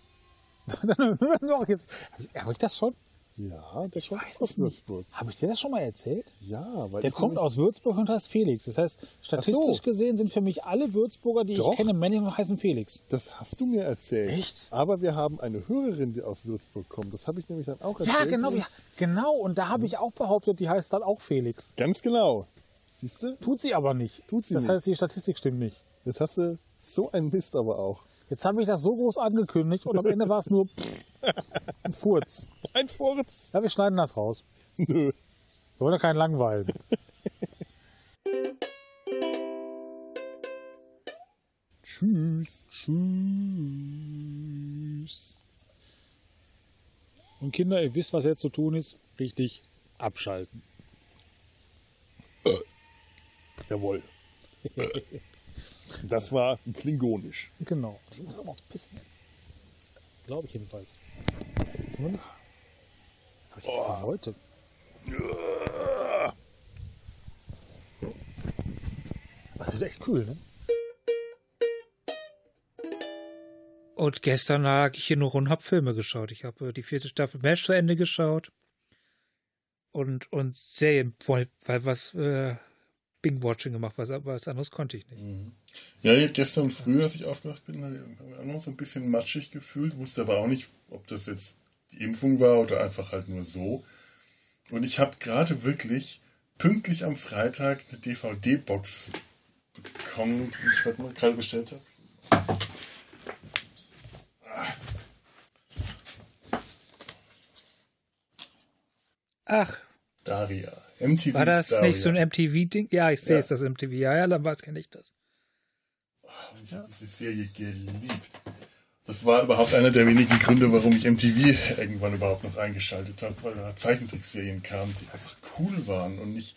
jetzt. Habe ich, hab ich das schon? Ja, der kommt weiß aus. Würzburg. Habe ich dir das schon mal erzählt? Ja, weil Der ich kommt aus Würzburg und heißt Felix. Das heißt, statistisch so. gesehen sind für mich alle Würzburger, die Doch. ich kenne, männlich und heißen Felix. Das hast du mir erzählt. Echt? Aber wir haben eine Hörerin, die aus Würzburg kommt. Das habe ich nämlich dann auch erzählt. Ja, genau. Und- Ja, genau. Und da habe ich auch behauptet, die heißt dann auch Felix. Ganz genau. Siehst du? Tut sie aber nicht. Tut sie das nicht. heißt, die Statistik stimmt nicht. Jetzt hast du so ein Mist aber auch. Jetzt habe ich das so groß angekündigt und am Ende war es nur ein Furz. Ein Furz. Ja, wir schneiden das raus. Nö. Wir wollen ja keinen langweilen. Tschüss. Tschüss. Und Kinder, ihr wisst, was jetzt zu tun ist. Richtig abschalten. Jawohl. Das war klingonisch. Genau. Ich muss aber auch pissen jetzt. Glaube ich jedenfalls. Zumindest. Was ich denn heute? Das wird echt cool, ne? Und gestern lag ich hier rum und habe Filme geschaut. Ich habe äh, die vierte Staffel MASH zu Ende geschaut. Und, und Serien, weil, weil was äh, Bing-Watching gemacht, was, was anderes konnte ich nicht. Ja, ich- gestern früh, als ich aufgewacht bin, habe ich mich auch noch so ein bisschen matschig gefühlt, wusste aber auch nicht, ob das jetzt die Impfung war oder einfach halt nur so. Und ich habe gerade wirklich pünktlich am Freitag eine DVD-Box bekommen, die ich heute mal gerade bestellt habe. Ach, Daria. MTV war das Daria. nicht so ein MTV-Ding? Ja, ich sehe Ja. es, das MTV. Ja, ja, dann kenne ich das. Ich habe diese Serie geliebt. Das war überhaupt einer der wenigen Gründe, warum ich MTV irgendwann überhaupt noch eingeschaltet habe, weil da Zeichentrickserien kamen, die einfach cool waren und nicht.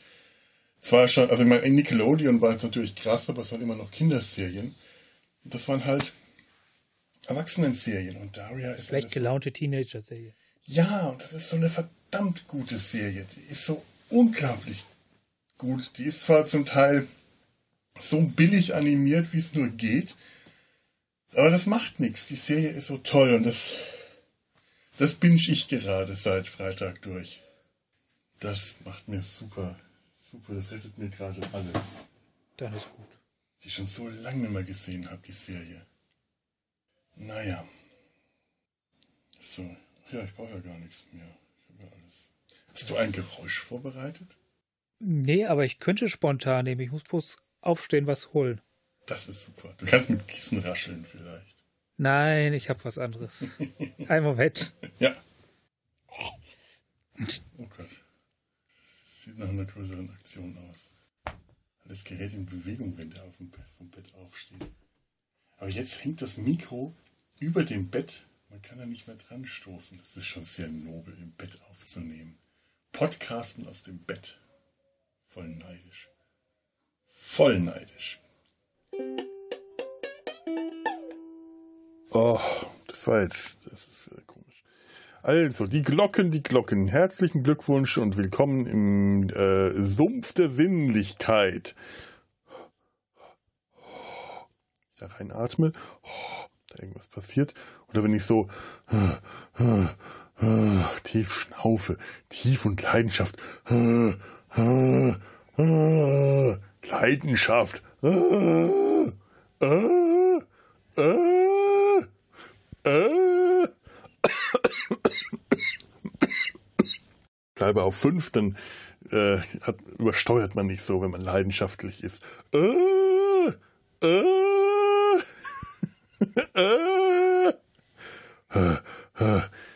Zwar schon, also ich meine, Nickelodeon war natürlich krass, aber es waren immer noch Kinderserien. Und das waren halt Erwachsenenserien und Daria ist Schlecht gelaunte Teenager-Serie. ja, und das ist so eine verdammt gute Serie. Die ist so unglaublich gut. Die ist zwar zum Teil so billig animiert, wie es nur geht, aber das macht nichts. Die Serie ist so toll und das, das binge ich gerade seit Freitag durch. Das macht mir super, super. Das rettet mir gerade alles. Dann ist gut. Die ich schon so lange nicht mehr gesehen habe, die Serie. Naja. So. Ja, ich brauche ja gar nichts mehr. Ich habe ja alles. Hast du ein Geräusch vorbereitet? Nee, aber ich könnte spontan nehmen. Ich muss bloß aufstehen, was holen. Das ist super. Du kannst mit Kissen rascheln vielleicht. Nein, ich habe was anderes. Ein Moment. Ja. Oh Gott. Sieht nach einer größeren Aktion aus. Das Gerät in Bewegung, wenn der auf dem Bett, vom Bett aufsteht. Aber jetzt hängt das Mikro über dem Bett. Man kann da nicht mehr dran stoßen. Das ist schon sehr nobel, im Bett aufzunehmen. Podcasten aus dem Bett. Voll neidisch. Voll neidisch. Oh, das war jetzt, das ist äh, komisch. Also, die Glocken, die Glocken. Herzlichen Glückwunsch und willkommen im äh, Sumpf der Sinnlichkeit. Ich da reinatme, da irgendwas passiert. Oder wenn ich so tief schnaufe, tief und Leidenschaft. Leidenschaft. Bleibe auf fünf, dann äh, hat, übersteuert man nicht so, wenn man leidenschaftlich ist. Äh, äh.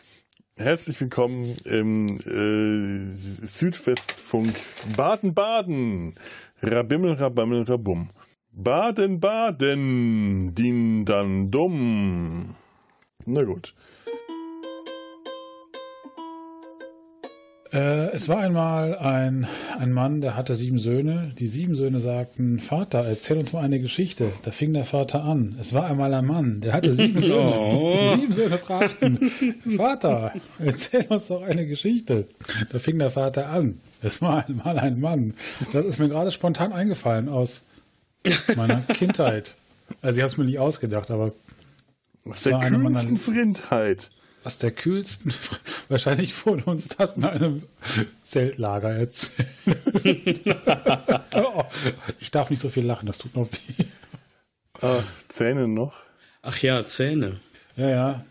Herzlich willkommen im äh, Südwestfunk Baden-Baden. Rabimmel, rabammel, rabum. Baden-Baden, din dann dumm. Na gut. Äh, es war einmal ein, ein Mann, der hatte sieben Söhne. Die sieben Söhne sagten, Vater, erzähl uns mal eine Geschichte. Da fing der Vater an. Es war einmal ein Mann, der hatte sieben Söhne. Oh. Die sieben Söhne fragten, Vater, erzähl uns doch eine Geschichte. Da fing der Vater an. Es war einmal ein Mann. Das ist mir gerade spontan eingefallen aus meiner Kindheit. Also ich habe es mir nicht ausgedacht, aber Es der kühlsten Frindheit. Aus der kühlsten, wahrscheinlich wurde uns das in einem Zeltlager erzählt. oh, ich darf nicht so viel lachen, das tut noch weh. Ach, Zähne noch. Ach ja, Zähne. Ja, ja.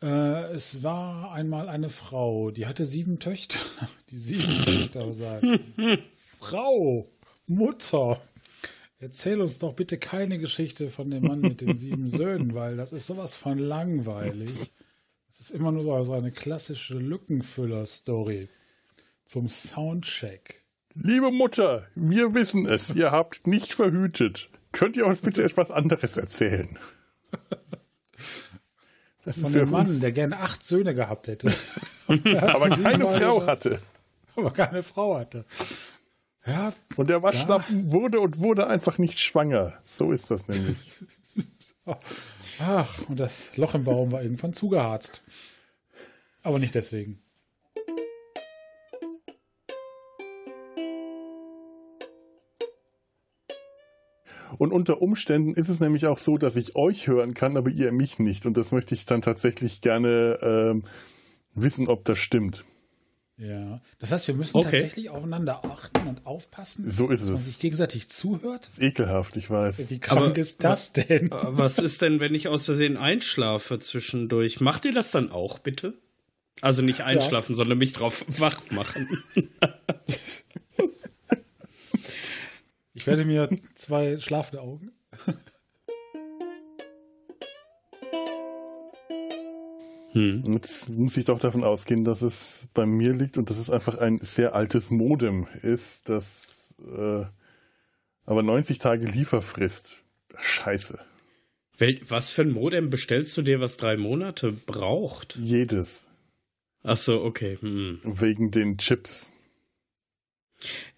Äh, es war einmal eine Frau, die hatte sieben Töchter. Die sieben Töchter sagten, Frau, Mutter, erzähl uns doch bitte keine Geschichte von dem Mann mit den sieben Söhnen, weil das ist sowas von langweilig. Das ist immer nur so eine klassische Lückenfüller-Story zum Soundcheck. Liebe Mutter, wir wissen es. Ihr habt nicht verhütet. Könnt ihr uns bitte etwas anderes erzählen? Das ist Von für einem Mann, uns, der gerne acht Söhne gehabt hätte. aber keine Frau hatte. aber keine Frau hatte. Ja, Und der Waschlappen wurde und wurde einfach nicht schwanger. So ist das nämlich. ach, und das Loch im Baum war irgendwann zugeharzt. Aber nicht deswegen. Und unter Umständen ist es nämlich auch so, dass ich euch hören kann, aber ihr mich nicht. Und das möchte ich dann tatsächlich gerne ähm, wissen, ob das stimmt. Ja. Das heißt, wir müssen Okay. tatsächlich aufeinander achten und aufpassen, So ist dass man es. sich gegenseitig zuhört. Das ist ekelhaft, ich weiß. Wie krank Aber- ist das denn? Was ist denn, wenn ich aus Versehen einschlafe zwischendurch? Macht ihr das dann auch, bitte? Also nicht einschlafen, sondern mich drauf wach machen. Ich werde mir zwei schlafende Augen. Hm. Jetzt muss ich doch davon ausgehen, dass es bei mir liegt und dass es einfach ein sehr altes Modem ist, das äh, aber 90 Tage Lieferfrist. Scheiße. Wel was für ein Modem bestellst du dir, was drei Monate braucht? Jedes. Ach so, okay. Hm. Wegen den Chips.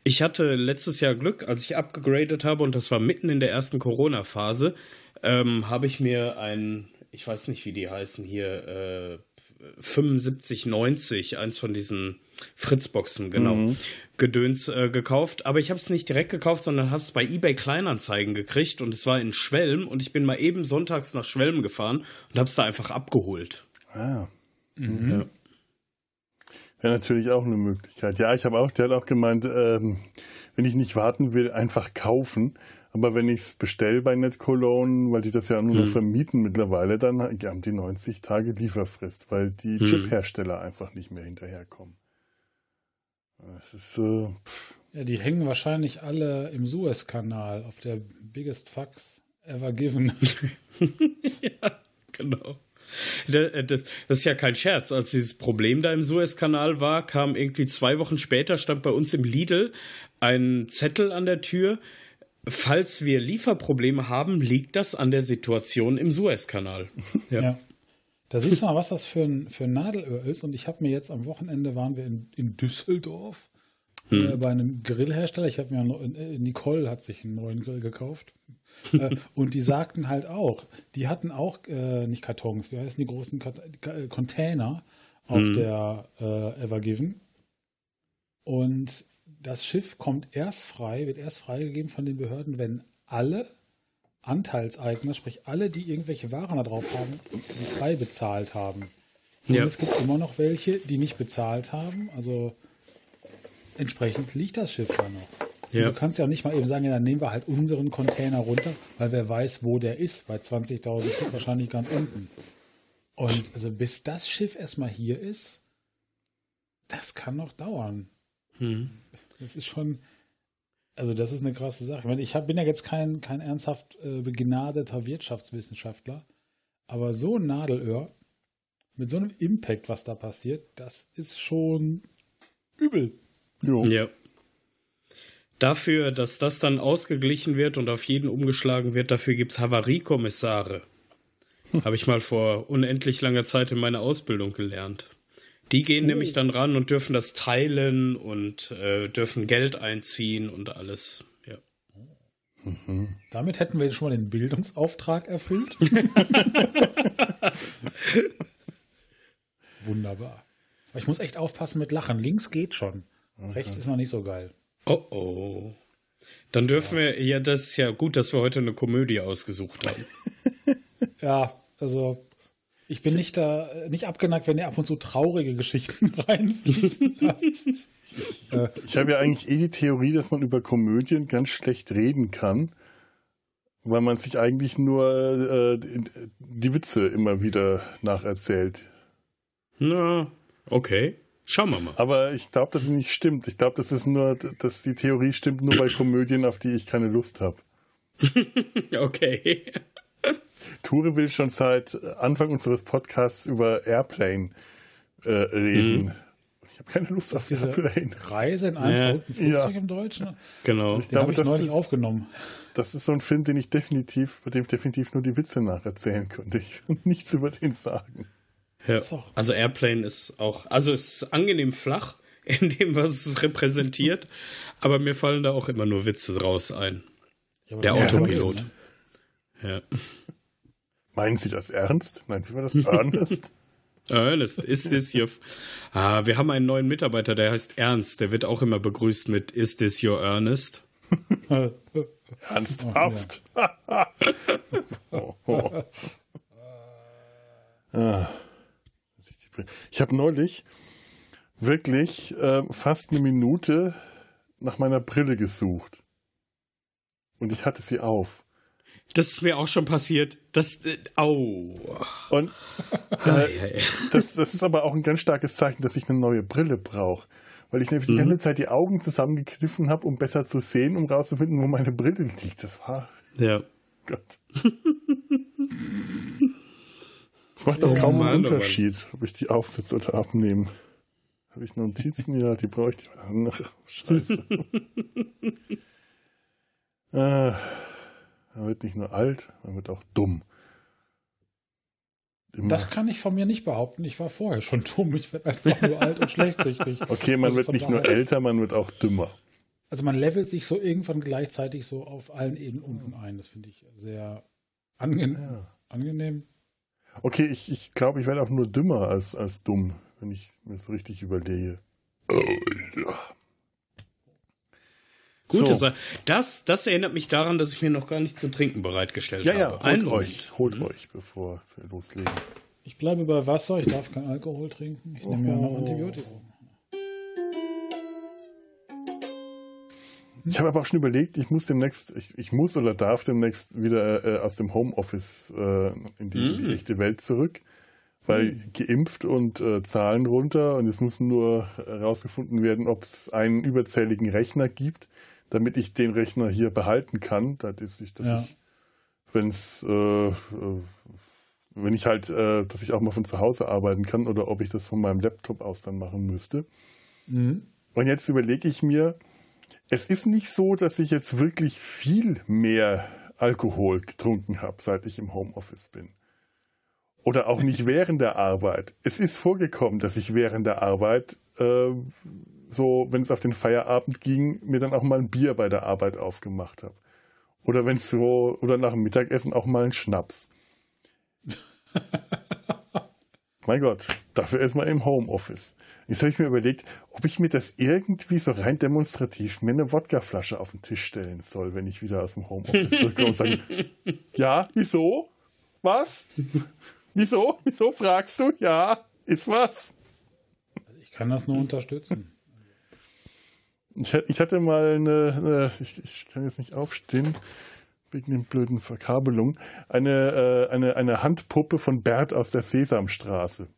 Ich hatte letztes Jahr Glück, als ich abgegradet habe und das war mitten in der ersten Corona-Phase, ähm, habe ich mir ein, ich weiß nicht, wie die heißen hier, äh, 7590, eins von diesen Fritzboxen, genau, Mhm. Gedöns äh, gekauft. Aber ich habe es nicht direkt gekauft, sondern habe es bei eBay Kleinanzeigen gekriegt und es war in Schwelm und ich bin mal eben sonntags nach Schwelm gefahren und habe es da einfach abgeholt. Ah. Ja. Wäre natürlich auch eine Möglichkeit. Ja, ich habe auch, der hat auch gemeint, ähm, wenn ich nicht warten will, einfach kaufen. Aber wenn ich es bestelle bei NetCologne, weil die das ja nur noch Hm. vermieten mittlerweile, dann haben die 90 Tage Lieferfrist, weil die Hm. Chip-Hersteller einfach nicht mehr hinterherkommen. Es ist äh, Ja, die hängen wahrscheinlich alle im Suezkanal auf der biggest fucks ever given. ja, genau. Äh, Das, das ist ja kein Scherz. Als dieses Problem da im Suezkanal war, kam irgendwie zwei Wochen später, stand bei uns im Lidl ein Zettel an der Tür. Falls wir Lieferprobleme haben, liegt das an der Situation im Suezkanal. Ja. Ja. Da siehst du mal, was das für ein, für ein Nadelöhr ist. Und ich habe mir jetzt am Wochenende waren wir in, in Düsseldorf äh, bei einem Grillhersteller. Ich habe mir noch, äh, Nicole hat sich einen neuen Grill gekauft. äh, und die sagten halt auch, die hatten auch äh, nicht Kartons, wie heißen die großen Kat Ka- Container auf der äh, Evergiven. Und das Schiff kommt erst frei, wird erst freigegeben von den Behörden, wenn alle Anteilseigner, sprich alle, die irgendwelche Waren da drauf haben, die frei bezahlt haben. Und Ja. es gibt immer noch welche, die nicht bezahlt haben. Also entsprechend liegt das Schiff da noch. Ja. Du kannst ja nicht mal eben sagen, ja, dann nehmen wir halt unseren Container runter, weil wer weiß, wo der ist. Bei 20.000 Stück wahrscheinlich ganz unten. Und also bis das Schiff erstmal hier ist, das kann noch dauern. Hm. Das ist schon, also das ist eine krasse Sache. Ich, meine, ich hab, bin ja jetzt kein, kein ernsthaft äh, begnadeter Wirtschaftswissenschaftler, aber so ein Nadelöhr mit so einem Impact, was da passiert, das ist schon übel. jo. Ja. Dafür, dass das dann ausgeglichen wird und auf jeden umgeschlagen wird, dafür gibt es Havariekommissare. Habe ich mal vor unendlich langer Zeit in meiner Ausbildung gelernt. Die gehen oh. nämlich dann ran und dürfen das teilen und äh, dürfen Geld einziehen und alles. Ja. Mhm. Damit hätten wir schon mal den Bildungsauftrag erfüllt. Wunderbar. Aber ich muss echt aufpassen mit Lachen. Links geht schon. Mhm. Rechts ist noch nicht so geil. Oh oh. Dann dürfen ja. wir, ja, das ist ja gut, dass wir heute eine Komödie ausgesucht haben. ja, also ich bin nicht da nicht abgeneigt, wenn ihr ab und zu traurige Geschichten reinfließen lasst. ich habe ja eigentlich eh die Theorie, dass man über Komödien ganz schlecht reden kann, weil man sich eigentlich nur äh, die Witze immer wieder nacherzählt. Na, okay. Schauen wir mal. Aber ich glaube, dass es nicht stimmt. Ich glaube, das ist nur, dass die Theorie stimmt nur bei Komödien, auf die ich keine Lust habe. okay. Ture will schon seit Anfang unseres Podcasts über Airplane äh, reden. Mhm. Ich habe keine Lust auf diese Airplane. Reise in einem ja. Flugzeug ja. im Deutschen. Genau. Ich den habe ich das neulich ist, aufgenommen. Das ist so ein Film, den ich definitiv, bei dem ich definitiv nur die Witze nacherzählen könnte. Ich und nichts über den sagen. Ja. Also Airplane ist auch, also es ist angenehm flach in dem, was es repräsentiert, aber mir fallen da auch immer nur Witze raus ein. Ja, der Autopilot. Ja. Meinen Sie das ernst? Nein, wie war das? Ernest? Ernest, ist this your. Ah, wir haben einen neuen Mitarbeiter, der heißt Ernst. Der wird auch immer begrüßt mit Is this your Ernest? Ernsthaft. oh, oh. Ah. Ich habe neulich wirklich äh, fast eine Minute nach meiner Brille gesucht. Und ich hatte sie auf. Das ist mir auch schon passiert. Das, äh, au. Und äh, das, das ist aber auch ein ganz starkes Zeichen, dass ich eine neue Brille brauche. Weil ich nämlich mhm. die ganze Zeit die Augen zusammengekniffen habe, um besser zu sehen, um rauszufinden, wo meine Brille liegt. Das war. Ja. Gott. Es macht auch oh, kaum einen Unterschied, ob ich die aufsetze oder abnehme. Habe ich Notizen? ja, die brauche ich. Ach, scheiße. ah, man wird nicht nur alt, man wird auch dumm. Immer. Das kann ich von mir nicht behaupten. Ich war vorher schon dumm. Ich werde einfach nur alt und schlechtsichtig. Okay, man also wird nicht nur älter, man wird auch dümmer. Also man levelt sich so irgendwann gleichzeitig so auf allen Ebenen unten ein. Das finde ich sehr ange ja. angenehm. Okay, ich, ich glaube, ich werde auch nur dümmer als, als dumm, wenn ich mir das richtig überlege. Gut, so. das, das erinnert mich daran, dass ich mir noch gar nichts zu trinken bereitgestellt ja, habe. Ja, holt euch, holt mhm. euch, bevor wir loslegen. Ich bleibe bei Wasser, ich darf keinen Alkohol trinken. Ich nehme ja noch Antibiotika. Ich habe aber auch schon überlegt, ich muss demnächst, ich, ich muss oder darf demnächst wieder äh, aus dem Homeoffice äh, in, die, mm. die, echte Welt zurück, weil mm. geimpft und äh, Zahlen runter und es muss nur herausgefunden werden, ob es einen überzähligen Rechner gibt, damit ich den Rechner hier behalten kann. Das ist nicht, dass ja. ich, wenn es, äh, äh, wenn ich halt, äh, dass ich auch mal von zu Hause arbeiten kann oder ob ich das von meinem Laptop aus dann machen müsste. Mm. Und jetzt überlege ich mir, es ist nicht so, dass ich jetzt wirklich viel mehr Alkohol getrunken habe, seit ich im Homeoffice bin. Oder auch nicht während der Arbeit. Es ist vorgekommen, dass ich während der Arbeit, äh, so, wenn es auf den Feierabend ging, mir dann auch mal ein Bier bei der Arbeit aufgemacht habe. Oder wenn es so, oder nach dem Mittagessen auch mal ein Schnaps. mein Gott, dafür ist man im Homeoffice. Jetzt habe ich mir überlegt, ob ich mir das irgendwie so rein demonstrativ mir eine Wodkaflasche auf den Tisch stellen soll, wenn ich wieder aus dem Homeoffice zurückkomme und sage, ja, wieso? Was? Wieso? Wieso fragst du? Ja, ist was? Ich kann das nur unterstützen. Ich, hatte mal eine, eine ich, ich, kann jetzt nicht aufstehen, wegen den blöden Verkabelungen, eine, äh, eine, eine Handpuppe von Bert aus der Sesamstraße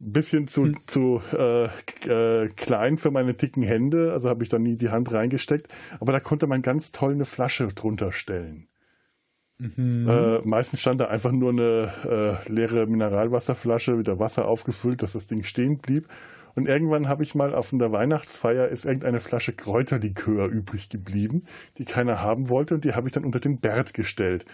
ein bisschen zu, hm. zu äh, äh, klein für meine dicken Hände, also habe ich da nie die Hand reingesteckt. Aber da konnte man ganz toll eine Flasche drunter stellen. Mhm. Äh, meistens stand da einfach nur eine äh, leere Mineralwasserflasche, wieder Wasser aufgefüllt, dass das Ding stehen blieb. Und irgendwann habe ich mal auf einer Weihnachtsfeier ist irgendeine Flasche Kräuterlikör übrig geblieben, die keiner haben wollte und die habe ich dann unter den Bert gestellt.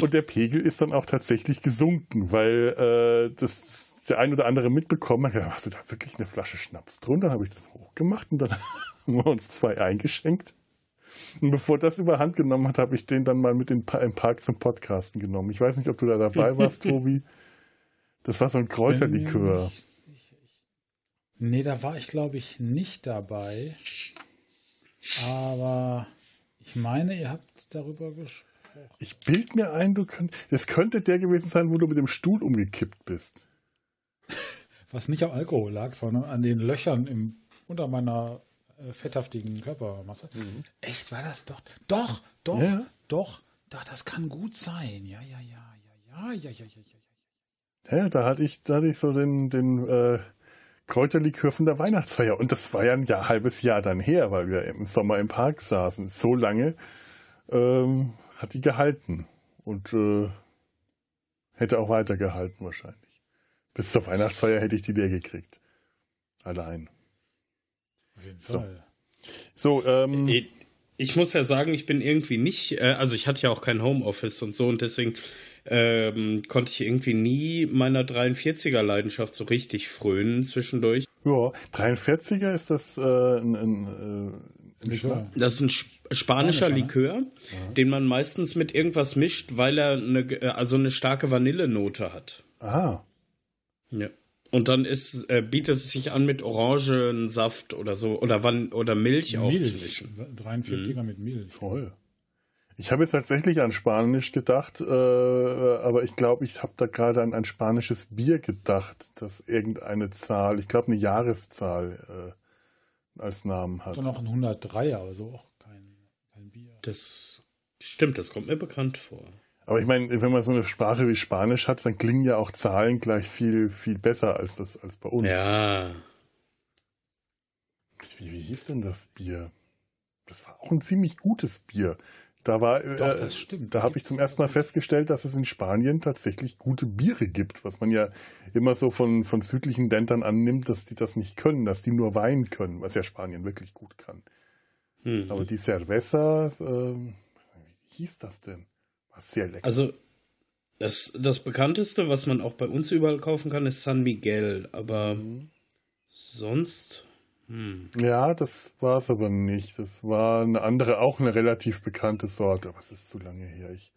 Und der Pegel ist dann auch tatsächlich gesunken, weil äh, das der ein oder andere mitbekommen hat. Hast du da wirklich eine Flasche Schnaps drunter? Dann habe ich das hochgemacht und dann haben wir uns zwei eingeschenkt. Und bevor das überhand genommen hat, habe ich den dann mal mit in den Park zum Podcasten genommen. Ich weiß nicht, ob du da dabei warst, Tobi. Das war so ein Kräuterlikör. Nee, da war ich, glaube ich, nicht dabei. Aber ich meine, ihr habt darüber gesprochen. Ich bild mir ein, du könnt, das könnte der gewesen sein, wo du mit dem Stuhl umgekippt bist. Was nicht am Alkohol lag, sondern an den Löchern im, unter meiner äh, fetthaftigen Körpermasse. Mhm. Echt, war das doch? Doch, doch, ja. doch, doch, das kann gut sein. Ja, ja, ja, ja, ja, ja, ja, ja, ja. Ja, da hatte ich, da hatte ich so den, den äh, Kräuterlikör von der Weihnachtsfeier. Und das war ja ein Jahr, halbes Jahr dann her, weil wir im Sommer im Park saßen. So lange ähm, hat die gehalten. Und äh, hätte auch weitergehalten wahrscheinlich. Bis zur Weihnachtsfeier hätte ich die leer gekriegt. Allein. Auf jeden Fall. So, ähm, ich, ich muss ja sagen, ich bin irgendwie nicht, äh, also ich hatte ja auch kein Homeoffice und so und deswegen ähm, konnte ich irgendwie nie meiner 43er Leidenschaft so richtig frönen zwischendurch. Ja, 43er ist das äh, ein, ein, äh, Likör. Das ist ein spanischer Spanischer ne? Likör, ne? den man meistens mit irgendwas mischt, weil er eine, äh, also eine starke Vanillenote hat. Aha. Ja. Und dann ist, äh, bietet es sich an, mit Orangensaft oder so oder wann oder Milch, Milch aufzumischen. 43er mhm. mit Milch. Voll. Ich habe jetzt tatsächlich an Spanisch gedacht, äh, aber ich glaube, ich habe da gerade an ein spanisches Bier gedacht, das irgendeine Zahl, ich glaube eine Jahreszahl äh, als Namen hat. Und noch ein 103er, also auch kein, kein Bier. Das stimmt, das kommt mir bekannt vor. Aber ich meine, wenn man so eine Sprache wie Spanisch hat, dann klingen ja auch Zahlen gleich viel, viel besser als das als bei uns. Ja. Wie, wie hieß denn das Bier? Das war auch ein ziemlich gutes Bier. Da war, Doch, äh, das stimmt. Da habe ich zum ersten Mal festgestellt, dass es in Spanien tatsächlich gute Biere gibt, was man ja immer so von, von südlichen Ländern annimmt, dass die das nicht können, dass die nur Wein können, was ja Spanien wirklich gut kann. Mhm. Aber die Cerveza, äh, wie hieß das denn? War sehr lecker. Also das, das bekannteste, was man auch bei uns überall kaufen kann, ist San Miguel, aber mhm. sonst. Hm. Ja, das war es aber nicht. Das war eine andere, auch eine relativ bekannte Sorte, aber es ist zu lange her. Ich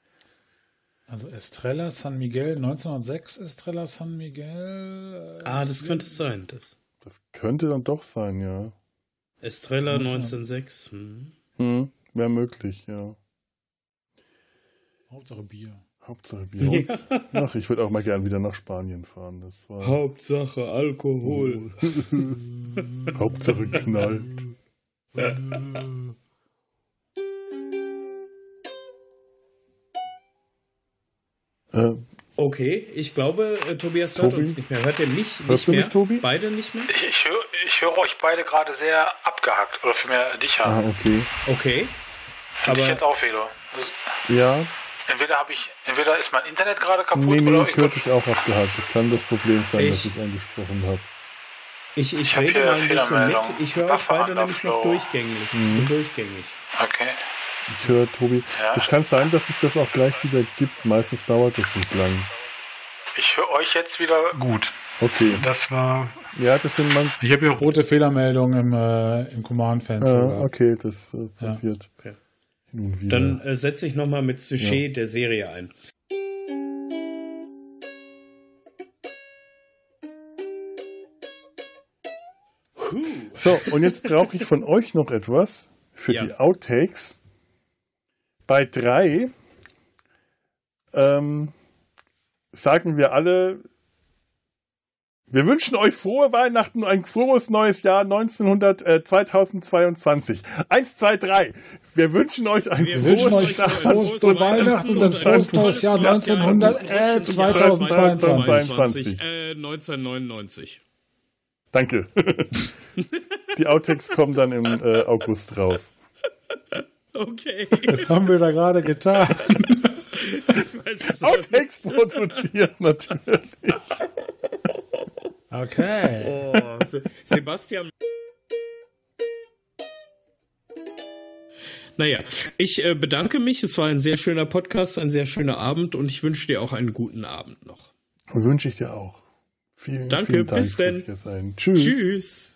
also Estrella San Miguel, 1906 Estrella San Miguel. Äh, ah, das könnte es sein. Das. das könnte dann doch sein, ja. Estrella 1906. Hm. Hm, Wäre möglich, ja. Hauptsache Bier. Hauptsache Bier. Ja. Ach, ich würde auch mal gern wieder nach Spanien fahren. Das war Hauptsache Alkohol. Hauptsache knallt. äh, okay, ich glaube, äh, Tobias hört uns nicht mehr. Hört ihr mich Hörst nicht du mehr? Mich, Tobi? Beide nicht mehr? Ich, ich höre ich hör euch beide gerade sehr abgehackt. Oder vielmehr dich haben. Ah, okay. Okay. Aber ich jetzt auch. Also, ja, Entweder habe ich, entweder ist mein Internet gerade kaputt nee, nee, oder ich höre dich auch abgehakt. Das kann das Problem sein, ich, das ich angesprochen habe. Ich, ich, ich rede mal ein bisschen mit. Ich höre euch beide nämlich noch durchgängig. Mhm. durchgängig. Okay. Ich höre Tobi. Es ja. kann sein, dass sich das auch gleich wieder gibt. Meistens dauert das nicht lang. Ich höre euch jetzt wieder gut. Okay. Das war. Ja, das sind man. Ich habe hier rote Fehlermeldungen im, äh, im Command-Fenster. Ah, okay, das äh, passiert. Ja. Okay nun wieder. Dann äh, setze ich nochmal mit Sujet ja. der Serie ein. So, und jetzt brauche ich von euch noch etwas für ja. die Outtakes. Bei drei ähm, sagen wir alle wir wünschen euch frohe Weihnachten und ein frohes neues Jahr 1900, äh, 2022. Eins, zwei, drei. Wir wünschen euch ein Wir frohes, euch frohes, frohes Weihnachten und ein frohes neues Jahr 1900, äh, 2022. Äh, 1999. Danke. Die Outtakes kommen dann im äh, August raus. Okay. Das haben wir da gerade getan. Outtakes produziert natürlich. Okay. Oh, Sebastian. Naja, ich äh, bedanke mich. Es war ein sehr schöner Podcast, ein sehr schöner Abend und ich wünsche dir auch einen guten Abend noch. Wünsche ich dir auch. Vielen, Danke, vielen Dank bis denn. Tschüss. Tschüss.